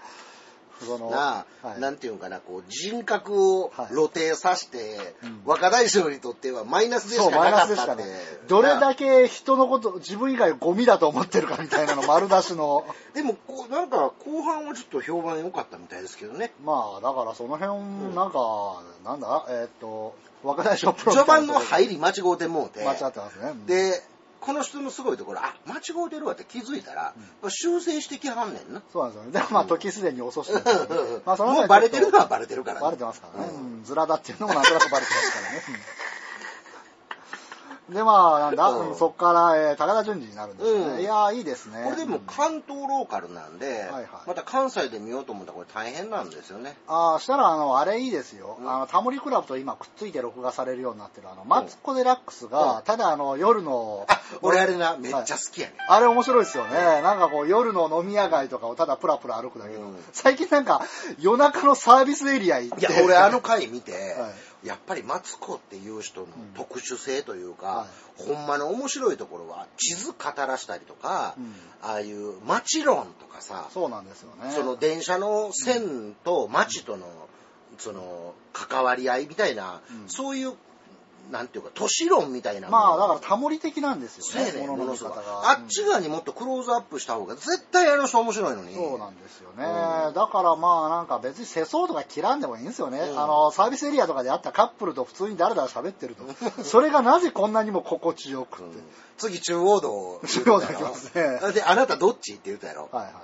そのなあ、はいなんていうんかな、こう、人格をはい露呈さして、うん若大将にとってはマイナスでしそう、かマイナなかったってスでしかね。。どれだけけ人のこと、自分以外ゴミだと思ってるかみたいなの <laughs> 丸出しの。でもこう、なんか、後半はちょっと評判良かったみたいですけどね。まあ、だからその辺、なんか、なんだ？えーっと、若大将プロ序盤の入り間違うてもうて、間違ってますね。うん、で、この人のすごいところ、あ、間違うてるわって気づいたら、修正してきはんねんな。そうなんですよね。でもまあ、時すでに遅しですけどねまあ、そのもうバレてるのはバレてるからね。バレてますからね。ううんん、ズラだっていうのもなんとなくバレてますからね。うんで、まあ、なんだ、うんうんそっから、えー高田純次になるんですよね。うんいやー、いいですね。これでもうん関東ローカルなんで、はいまた関西で見ようと思ったらこれ大変なんですよね。ああ、したら、あの、あれいいですよ。うんあの、タモリクラブと今くっついて録画されるようになってる、あの、マツコ・デラックスが、うんただ、あの、夜の、あ、俺あれな、めっちゃ好きやねん。あれ面白いですよね。なんかこう、夜の飲み屋街とかをただプラプラ歩くだけど、うん最近なんか、夜中のサービスエリア行って。いや、俺あの回見て、はやっぱりマツコっていう人のうん特殊性というか、はほんまの面白いところは地図語らしたりとか、うん。ああいう街論とかさ、そうなんですよね。その電車の線と街との、その関わり合いみたいな、うん。そういう、なんていうか、都市論みたいなまあ、だかからタモリ的なんですよね、ねんものの方が。あっち側にもっとクローズアップした方が絶対あの人面白いのに。そうなんですよね。うんだからまあなんか別に世相とか切らんでもいいんですよね。うんあの、サービスエリアとかで会ったカップルと普通にだらだら喋ってると。<laughs> それがなぜこんなにも心地よくて。うん次、中央道。中央道行きますねで、あなたどっちって言ったやろ。はいはい。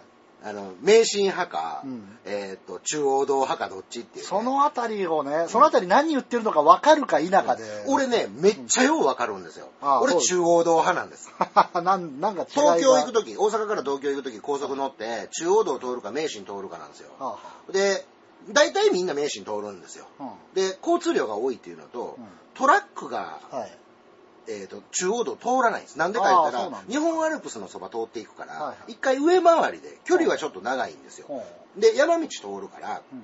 あの、迷信派か、うんえっ、と、中央道派かどっちっていう、そ、のあたりをね、そのあたり何言ってるのか分かるか否かで。俺ね、めっちゃようわかるんですよ。うです中央道派なんです。<laughs> なん、なんか東京行くとき、大阪から東京行くとき高速乗って、中央道通るか名神通るかなんですよ。はで、大体みんな名神通るんですよ。で、交通量が多いっていうのと、うんトラックが、あはい。えー、と中央道通らないんです。なんでか言ったら日本アルプスのそば通っていくから、はいはい一回上回りで、距離はちょっと長いんですよ。ほで、山道通るから、ううん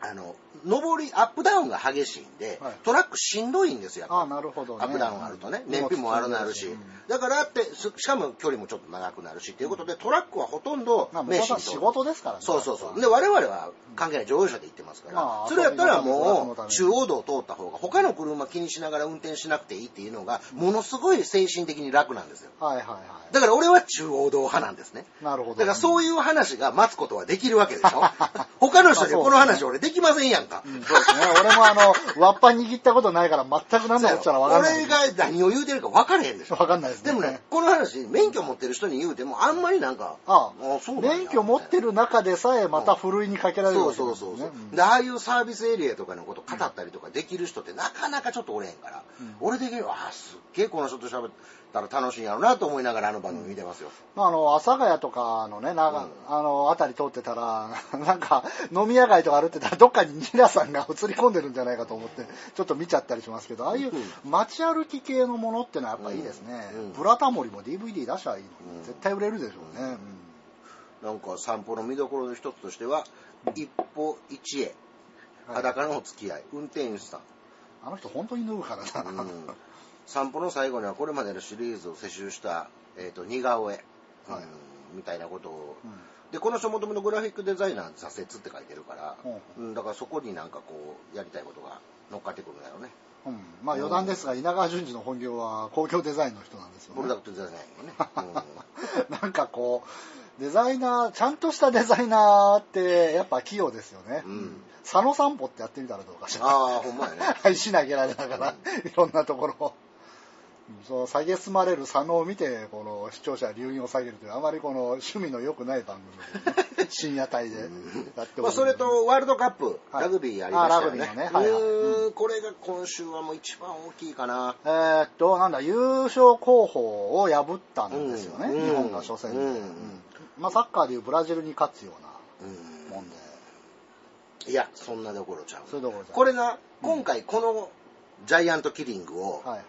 あの、上り、アップダウンが激しいんで、はいトラックしんどいんですよ、ああ、なるほどね。アップダウンあるとね、うん燃費も悪なるし、うんだからって、すしかも距離もちょっと長くなるしっていうことで、トラックはほとんどまあ、名神向こうさん仕事ですからね。そうそうそう。で、我々は関係ない乗用車で行ってますから、まあそれやったらもう、中央道を通った方が、他の車気にしながら運転しなくていいっていうのが、ものすごい精神的に楽なんですよ。はいはいはだから俺は中央道派なんですね。い。なるほど。だからそういいう話が待つことはできるわけでしょ <laughs> 他の人にこの話俺できませんやんか。うんそうですね。俺もあの、ワッパ握ったことないから全く何のこっちゃら分かんない。俺が何を言うてるか分からへんでしょ。分かんないですね。でもね、この話、免許持ってる人に言うても、あんまりなんか、ああそう免許持ってる中でさえまたふるいにかけられるそう。そうそうそう、んで、ああいうサービスエリアとかのこと語ったりとかできる人ってなかなかちょっとおれへんから、うん俺的には、ああ、すっげえこの人と喋ったら楽しいんやろうなと思いながらあの番組見てますよ。まあ、あの、阿佐ヶ谷とかのね、なうんあの、あたり通ってたら、なんか、飲み屋街とか歩ってたどっかにニラさんが映り込んでるんじゃないかと思って、ちょっと見ちゃったりしますけど、ああいう街歩き系のものってのはやっぱいいですね。うん。うん。ブラタモリも DVD 出しゃいいのに、うん。絶対売れるでしょうね。なんか散歩の見どころの一つとしては、一歩一会、はい。裸のお付き合い、運転手さん。あの人本当に脱ぐからな。うん。散歩の最後にはこれまでのシリーズを世襲した、えー、と似顔絵、はい。うんみたいなことを、うんでこの人もともとグラフィックデザイナー挫折って書いてるから、ほうんだからそこになんかこうやりたいことが乗っかってくるんだよね。うん、まあ余談ですが、稲川淳二の本業は工業デザインの人なんですよね。プロダ。クトデザイナーよね、<laughs> なんかこう、デザイナー、ちゃんとしたデザイナーってやっぱ器用ですよね。うん。佐野散歩ってやってみたらどうかしら。うん、ああほんまやね。石投げられながら、いろんなところを。そう、下げすまれる佐野を見て、この視聴者は留飲を下げるという、あまりこの趣味の良くない番組深夜帯でやってまあ、それとワールドカップ、はい。ラグビーやりましたよね。あラグビーのねはいはい。うーんこれが今週はもう一番大きいかな。えーっと、なんだ、優勝候補を破ったんですよね、うん日本が初戦で。うん。うん。まあ、サッカーでいうブラジルに勝つよううん。なもんで、いやそんなどころちゃう。ころじゃこれな今回このジャイアントキリングを、はいはい。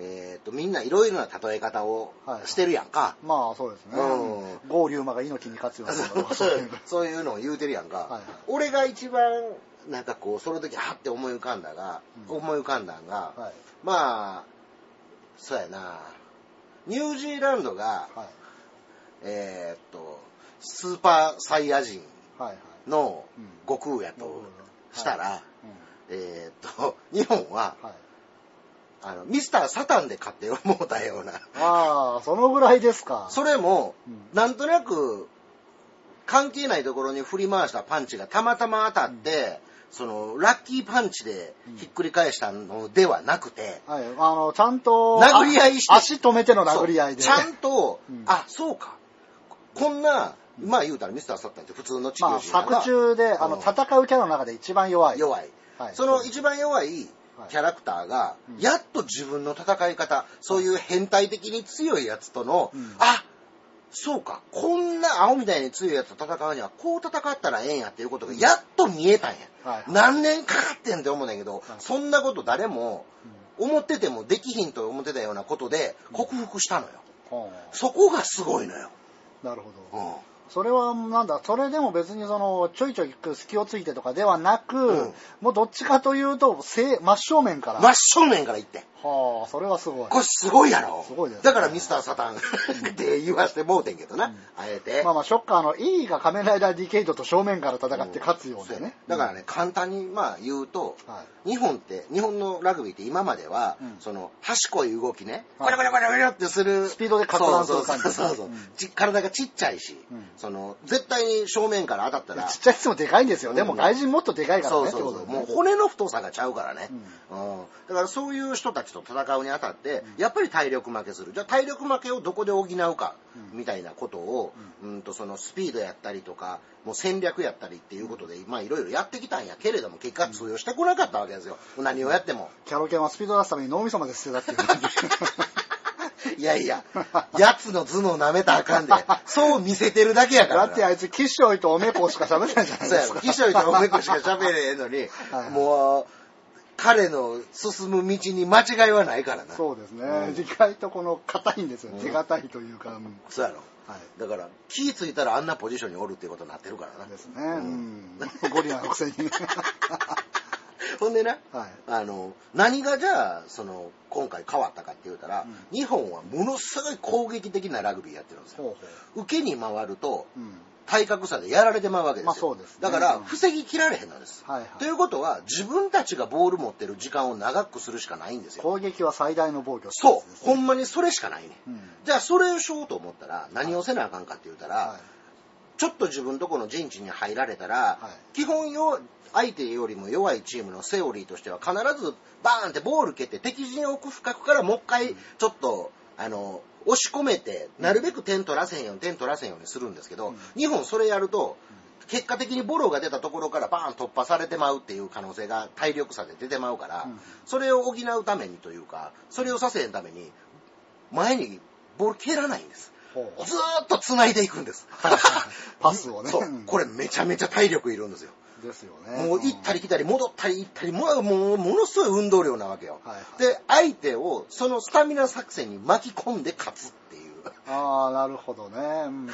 えー、とみんないろいろな例え方をはいしてるやんか、まあそうですね。うんゴーリューマが猪木に勝つような <laughs> そういう。そういうのを言うてるやんか、はいはい俺が一番なんかこうその時はって思い浮かんだが、うん思い浮かんだんが、はい。まあそうやなニュージーランドがはい。えーっとスーパーサイヤ人はいはい。のうん悟空やとしたら、はいえーっと日本ははい。あのミスターサタンで勝って思うたようなああ、そのぐらいですか。それも、うんなんとなく、関係ないところに振り回したパンチがたまたま当たって、その、ラッキーパンチでひっくり返したのではなくて、はい。あの、ちゃんと、殴り合いしてあ足止めての殴り合いで。ちゃんと、うんあ、そうか。こんな、まあ言うたらミスターサッタンって普通の地まあ、球人やな作中で、あの、うん戦うキャラの中で一番弱い。弱い。はいその一番弱いキャラクターが、うん。やっと自分の戦い方、そういう変態的に強いやつとの、うん。あそうか、こんな青みたいに強いやつと戦うには、こう戦ったらええんやっていうことがやっと見えたんや。はい何年かかってんって思うんだけど、はい。そんなこと誰も思っててもできひんと思ってたようなことで克服したのよ。ほそこがすごいのよ。うなるほど。うんそれは、なんだ、それでも別にその、ちょいちょい隙をついてとかではなく、うんもうどっちかというと、正真正面から。真正面から行って。はあ、それはすごい。これすごいやろ。すごいですね。だからミスターサタン。って言わしてもうてんけどな、うん。あえて。まあまあ、ショッカーの E が仮面ライダーディケイドと正面から戦って勝つようそう。やでね。だからね、簡単にまあ言うと、は日本って、日本のラグビーって今までは、うん。その、賢い動きね、はい。これこれこれこれってする。スピードでかっ乱する感じ。そうそうそうそう、う体がちっちゃいし、うん。その、絶対に正面から当たったら、ちっちゃい人もでかいんですよ。でもうん。外人もっとでかいからね。そうそうそう、もう骨の太さがちゃうからね、うん。だからそういう人たちと戦うにあたって、やっぱり体力負けする。じゃあ体力負けをどこで補うか、うん。みたいなことを、うん、とそのスピードやったりとかもう戦略やったりっていうことで、まあいろいろやってきたんやけれども結果通用してこなかったわけですよ。何をやっても。キャロケンはスピード出すために脳みそまで捨てたっていう。感じ。いやいや。やつの頭脳舐めたらあかんで。そう見せてるだけやからな。だってあいつ、キショイとおめこしか喋ってないじゃないそうやろ。ですか。キショイとおめこしか喋れへんのに、<laughs> はい。もう、彼の進む道に間違いはないからな。そうですね。うん意外とこの硬いんですよ。うん手堅いというか。うんそうやろ。はい。だから、気ついたらあんなポジションにおるっていうことになってるからな。ですね。うん。ゴリラのくせに。<laughs> ほんでな、はい。あの、何がじゃあ、その、今回変わったかって言うたら、うん日本はものすごい攻撃的なラグビーやってるんですよ。受けに回ると。うん。体格差でやられてまうわけですよ。まあそうですねだから、うん防ぎきられへんのです。はいはい。ということは、自分たちがボール持ってる時間を長くするしかないんですよ。攻撃は最大の防御そう、ほんんまにそれしかないね。うん。じゃあ、それをしようと思ったら、何をせなあかんかって言ったら、はい。ちょっと自分とこの陣地に入られたら、はい基本よ相手よりも弱いチームのセオリーとしては必ずバーンってボール蹴って敵陣を置く深くからもう一回ちょっと、あの押し込めてなるべく点取らせんように点取らせんようにするんですけど、うん日本それやると結果的にボロが出たところからバーン突破されてまうっていう可能性が体力差で出てまうから、うんそれを補うためにというかそれをさせんために前にボール蹴らないんです。ずーっと繋いでいくんです。<laughs> パスをね。そうう。これめちゃめちゃ体力いるんですよ。ですよね。もう行ったり来たり戻ったり行ったり、もうもうものすごい運動量なわけよ。はいはいで、相手をそのスタミナ作戦に巻き込んで勝つっていう。ああ、なるほどね。うん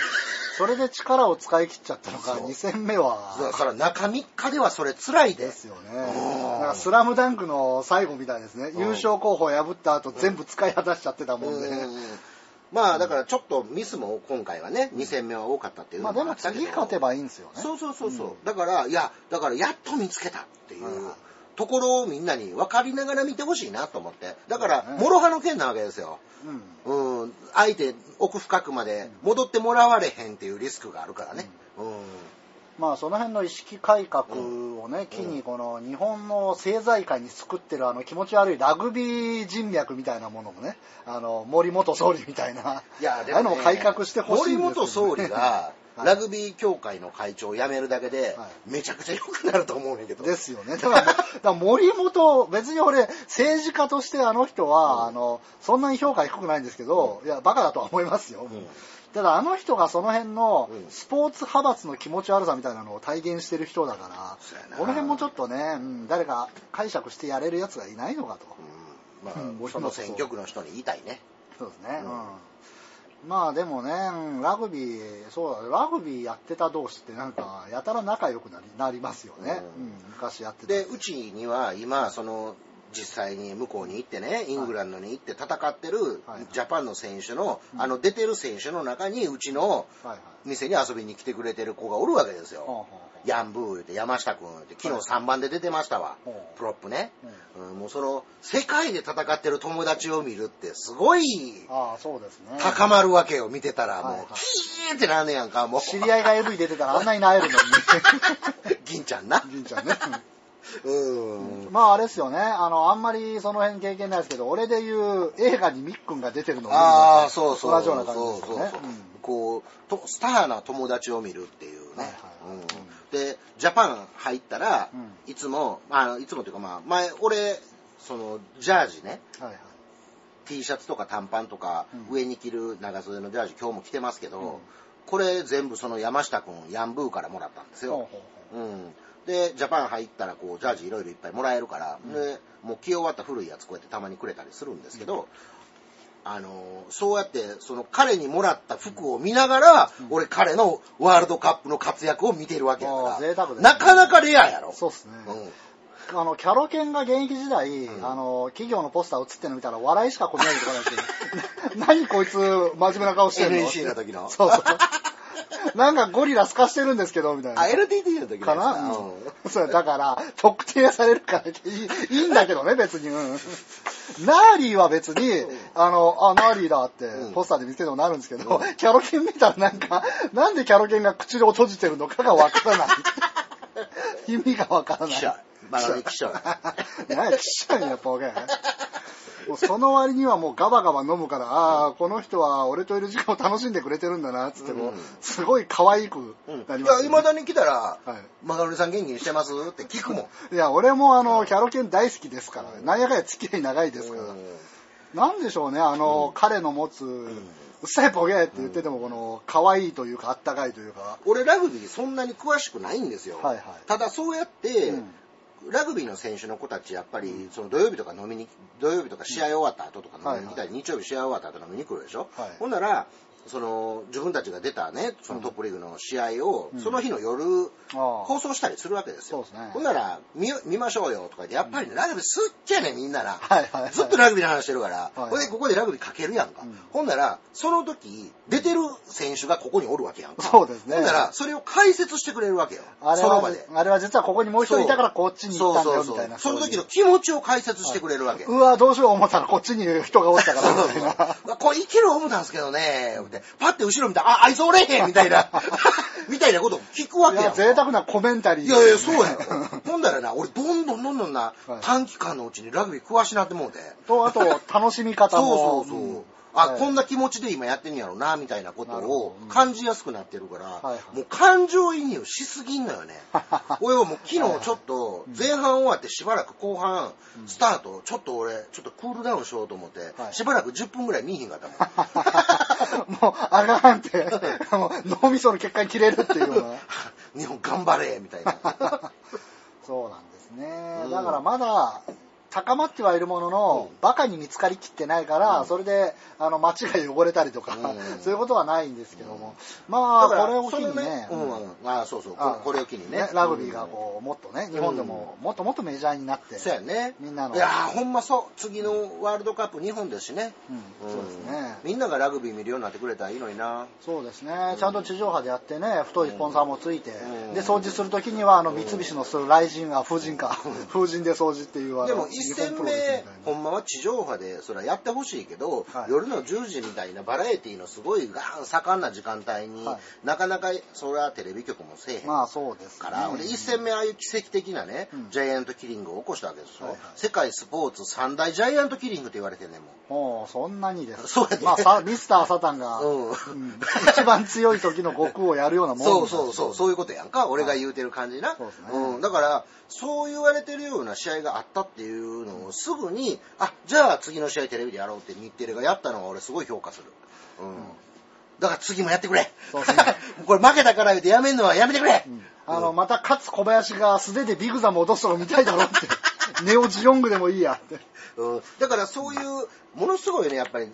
それで力を使い切っちゃったのか、そう2戦目は。だから中3日ではそれ辛いで。ですよね。うんなんかスラムダンクの最後みたいですね。うん優勝候補を破った後、全部使い果たしちゃってたもんで。うんまあだからちょっとミスも今回はね、2戦目は多かったっていうのまあでも。次勝てばいいんですよね。そうそうそうそう、うん。だからいやだからやっと見つけたっていう、ところをみんなに分かりながら見てほしいなと思って。だから諸刃の剣なわけですよ。うん。うん。相手奥深くまで戻ってもらわれへんっていうリスクがあるからね。うん、まあその辺の意識改革をね、機にこの日本の政財界に作ってるあの気持ち悪いラグビー人脈みたいなものもね、あの森元総理みたいな、いやああいうのも改革してほしい森んですよね元総理がはい。ラグビー協会の会長を辞めるだけではい。めちゃくちゃ良くなると思うんだけど、ですよね。だから、だから森本、別に俺、政治家としてあの人は、あの、そんなに評価低くないんですけど、いや、バカだとは思いますよ。んただ、あの人がその辺のうんスポーツ派閥の気持ち悪さみたいなのを体現してる人だからこの辺もちょっとね、うん誰か解釈してやれるやつがいないのかと。うんまあ、うんその選挙区の人に言いたいねそうですね。うんうんまあでもね、うんラグビー、そうだ、ラグビーやってた同士ってなんか、やたら仲良くなりなりますよね。ううんん、昔やってた。でうちには今その実際に向こうに行ってねイングランドに行って戦ってるはいジャパンの選手の、うん。あの出てる選手の中にうちの。店に遊びに来てくれてる子がおるわけですよ、ヤンブー言って山下君って昨日3番で出てましたわ、プロップね、うん。うんもうその世界で戦ってる友達を見るってすごい。高まるわけよ見てたら。もう、キーってなんねやんか。もう。知り合いが AV 出てたらあんなになえるのに。<laughs> 銀ちゃんな。銀ちゃんね。うん、まああれですよね。あの、あんまりその辺経験ないですけど、俺で言う映画にみっくんが出てるのを見るのとああ、そうそう。同じような感じですよねそうそうそう。こうと、スターな友達を見るっていうね。はいはいはいうんで、ジャパン入ったら、うんいつも、あのいつもというかまあ、前、俺、その、ジャージね、はいはい。T シャツとか短パンとか、うん上に着る長袖のジャージ今日も着てますけど、うんこれ全部その山下くん、ヤンブーからもらったんですよ。ほうほうほうん。で、ジャパン入ったら、こう、ジャージいろいろいっぱいもらえるから、うん。で、もう着終わった古いやつこうやってたまにくれたりするんですけど、あのーそうやって、その彼にもらった服を見ながら、うん。俺彼のワールドカップの活躍を見てるわけだあから、ね。なかなかレアやろ。そうですね。うん。あの、キャロケンが現役時代、うん。あの、企業のポスター写ってるの見たら笑いしかこないとかなんですけど、<laughs> 何こいつ真面目な顔してるの？NEC の時の。そうそう。<laughs> なんかゴリラ透かしてるんですけど、みたいな。あ、LTT の時のか？な、うん、そうだから、特定されるからいいいいんだけどね、別に。うんナーリーは別に、あの、あ、ナーリーだってうん、ポスターで見つけてもなるんですけど、キャロケン見たらなんか、なんでキャロケンが口を閉じてるのかがわからない。<laughs> 意味がわからない。記者。バカに記者。<laughs> 何や、記者にやっぱわけもうその割にはもうガバガバ飲むから、ああ、この人は俺といる時間を楽しんでくれてるんだな、つっても、うんすごい可愛くうん。なります、いや、未だに来たら、はい。マカロニさん元気にしてます？って聞くもん。<laughs> いや、俺もあの、キャロケン大好きですから、なんやかんや付き合い長いですから。なんでしょうね、あの、彼の持つ、うっさいボケって言ってても、この、可愛いというか、あったかいというか、俺ラグビーそんなに詳しくないんですよ。はいはい。ただそうやって、うんラグビーの選手の子たちやっぱりその土曜日とか飲みに土曜日とか試合終わった後とか飲みに来たり、日曜日試合終わった後飲みに来るでしょ、はい。ほんならその自分たちが出たねそのトップリーグの試合を、うんその日の夜、ああ放送したりするわけですよ。そうですねほんなら見よ、見ましょうよとか言って、やっぱりね、ラグビー好きやねんみんなら。はいはいはいずっとラグビーの話してるから。はいほんで、ここでラグビーかけるやんか。うんほんなら、その時、出てる選手がここにおるわけやんか。そうですねほんなら、それを解説してくれるわけよ。あれはその場で。、あれは実はここにもう一人いたからこっちに行ったんだよ、みたいな。その時の気持ちを解説してくれるわけ。うわ、どうしよう思ったらこっちに人がおったから、みたいな。<laughs> うわこれいける思ったんですけどね、ってパッて後ろ見たら、あ、あいつおれへんみたいな、<laughs> みたいなことを聞くわけやん。贅沢なコメンタリー。いやいや、そうやろ。<laughs> ほんだらな、俺どんどんどんどんな、はい短期間のうちにラグビー詳しなってもうて。と、あと、楽しみ方も。そうそうそう。あ、はいこんな気持ちで今やってんやろな、みたいなことを感じやすくなってるから、はいはいもう感情移入しすぎんのよね。俺はもう昨日ちょっと前半終わってしばらく後半スタート、ちょっと俺、ちょっとクールダウンしようと思って、はいしばらく10分ぐらい見えへんかったもん。<laughs> もう、あかんって、<laughs> もう脳みその血管切れるっていうような。<laughs> 日本頑張れみたいな。そうなんですね。うんだからまだ、高まってはいるものの、うん。バカに見つかりきってないから、うん。それで、あの、街が汚れたりとか、うん。<laughs> そういうことはないんですけども。まあ、これを機にねね、、うん、あそうそう、あこれを機にね。ラグビーがこう、もっとね、日本でも、もっともっとメジャーになって、そうやね。みんなの。いやーほんまそう。次のワールドカップ日本ですしね。うん。そうですねみんながラグビー見るようになってくれたらいいのにな。そうですね、ちゃんと地上波でやってね、太いスポンサーもついて、うん。で、掃除するときには、あの、三菱のする雷神が、風神か、風神で掃除っていう、でも一戦目、ほんまは地上波でそれはやってほしいけど、はい。夜の10時みたいなバラエティのすごいガーン盛んな時間帯に、はい。なかなかそれはテレビ局もせえへん。まあそうです、ね。から、で1戦目ああいう奇跡的なね、うん。ジャイアントキリングを起こしたわけですよ、はい。はい世界スポーツ三大ジャイアントキリングって言われてんねんもう、そんなにです。そうやあさ、ミスター・サタンが、うんうん一番強い時の悟空をやるようなもんそうそうそう、そういうことやんか。俺が言うてる感じな。そうですねうん。だから、そう言われてるような試合があったっていうのをすぐに、あ、じゃあ次の試合テレビでやろうって日テレがやったのが俺すごい評価する。うん。だから次もやってくれ。そうですね <laughs> これ負けたから言うてやめんのはやめてくれ。あの、また勝小林が素手でビグザム落とすのが見たいだろって。<laughs> ネオジオングでもいいやって。うん。だからそういう、ものすごいね、やっぱり、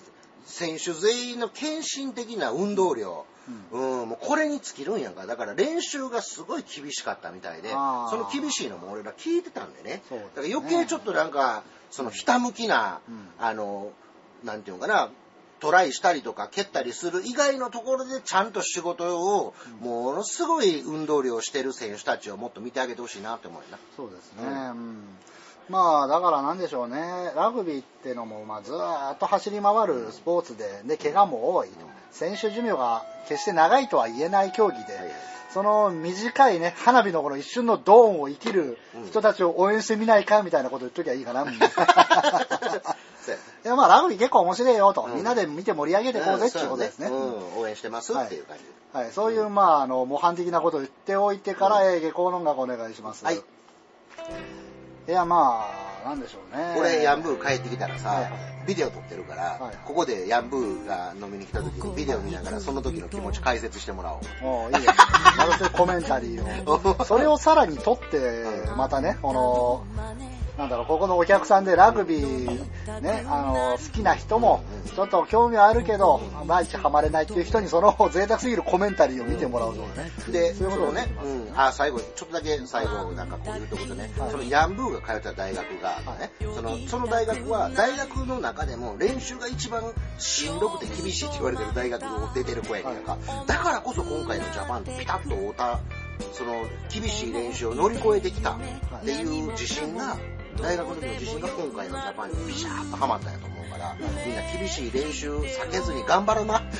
選手全員の献身的な運動量。うん、もうこれに尽きるんやんか。だから練習がすごい厳しかったみたいで、その厳しいのも俺ら聞いてたんでね。ねだから余計ちょっとなんか、そのひたむきな、うんあの、なんていうのかな、トライしたりとか蹴ったりする以外のところでちゃんと仕事を、ものすごい運動量をしてる選手たちをもっと見てあげてほしいなって思うよな。そうですね。ううんまあ、だからなんでしょうね。ラグビーってのも、まあ、ずーっと走り回るスポーツで、で、怪我も多い。選手寿命が決して長いとは言えない競技で、はい。はいその短いね、花火のこの一瞬のドーンを生きる人たちを応援してみないかみたいなこと言っときゃいいかな。<laughs> いや。や、まあ、ラグビー結構面白いよと、うん。みんなで見て盛り上げてこうぜっていうことですね。うん、応援してますっていう感じ。はい、そういう、まあ、あの、模範的なことを言っておいてから、えー下校の音楽お願いします。はい。いや、まあ、なんでしょうね。俺、ヤンブー帰ってきたらさ、ビデオ撮ってるから、はいここでヤンブーが飲みに来た時にビデオ見ながらその時の気持ち解説してもらおう。もういいですね。またそういうコメンタリーを。<laughs> それをさらに撮って、またね、この、なんだろう、ここのお客さんでラグビー、ね、あの、好きな人も、ちょっと興味はあるけど、毎日ハマれないっていう人にその贅沢すぎるコメンタリーを見てもらうとね。で、そういうことをねうん、あ、最後、ちょっとだけ最後、なんかこう言うとことね、はいそのヤンブーが通った大学がね、その、その大学は、大学の中でも練習が一番しんどくて厳しいって言われてる大学を出てる子やねんか。だからこそ今回のジャパンとピタッと合うた、その、厳しい練習を乗り越えてきたっていう自信が、大学の時の自信が今回のジャパンにビシャーッとハマったんやと思うから、みんな厳しい練習避けずに頑張ろうな。<laughs>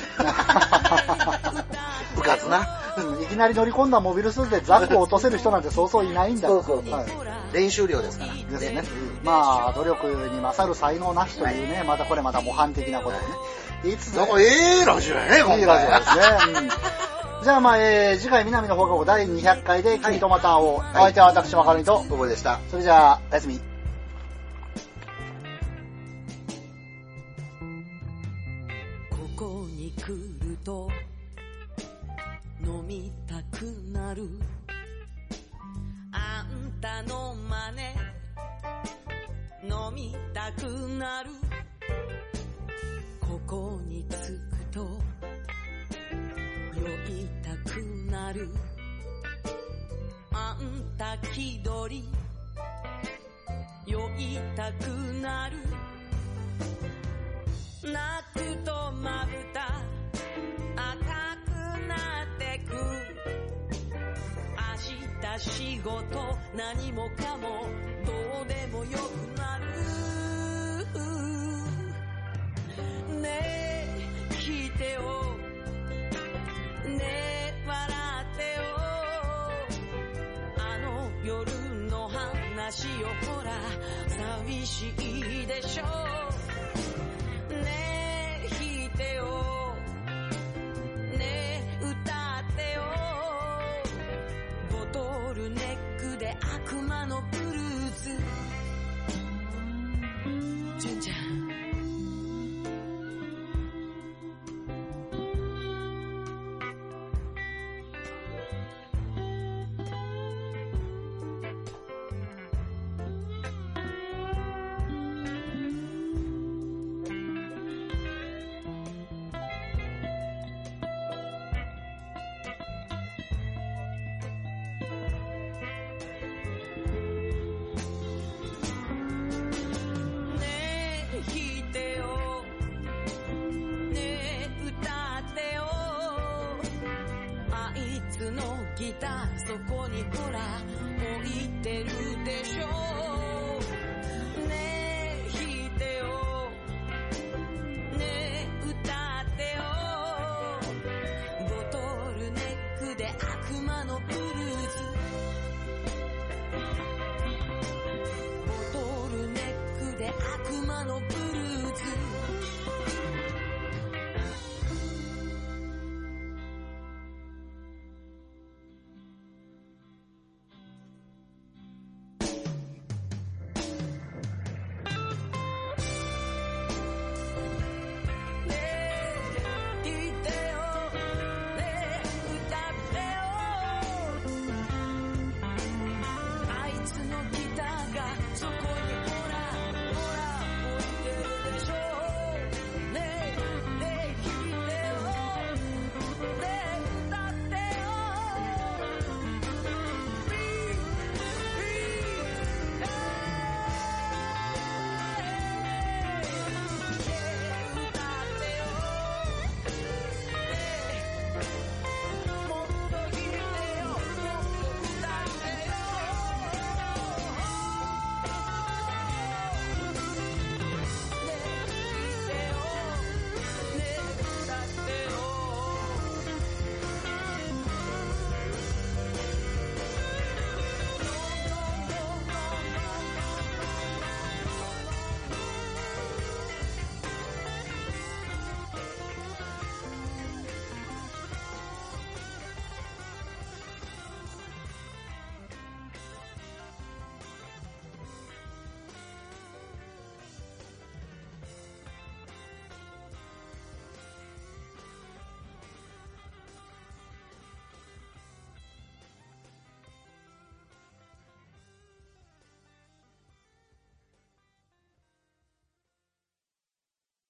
部活な。うんいきなり乗り込んだモビルスーツでザックを落とせる人なんてそうそういないんだそうそうはい練習量ですから。ですね。まあ、努力に勝る才能なしというね、またこれまた模範的なことをね。言いつつなんかええラジオやね。いいラジオですね。うん <laughs> じゃあまあ、えー、次回南の放課後第200回で君とまたを、お相手は私マカロニと、ここでした。それじゃあ、おやすみ。ここに来ると飲みたくなる。あんたの真似。飲みたくなる。ここにる。あんた気取り酔いたくなる。泣くとまぶた赤くなってく。明日仕事何もかもどうでもよくなる。しいでしょう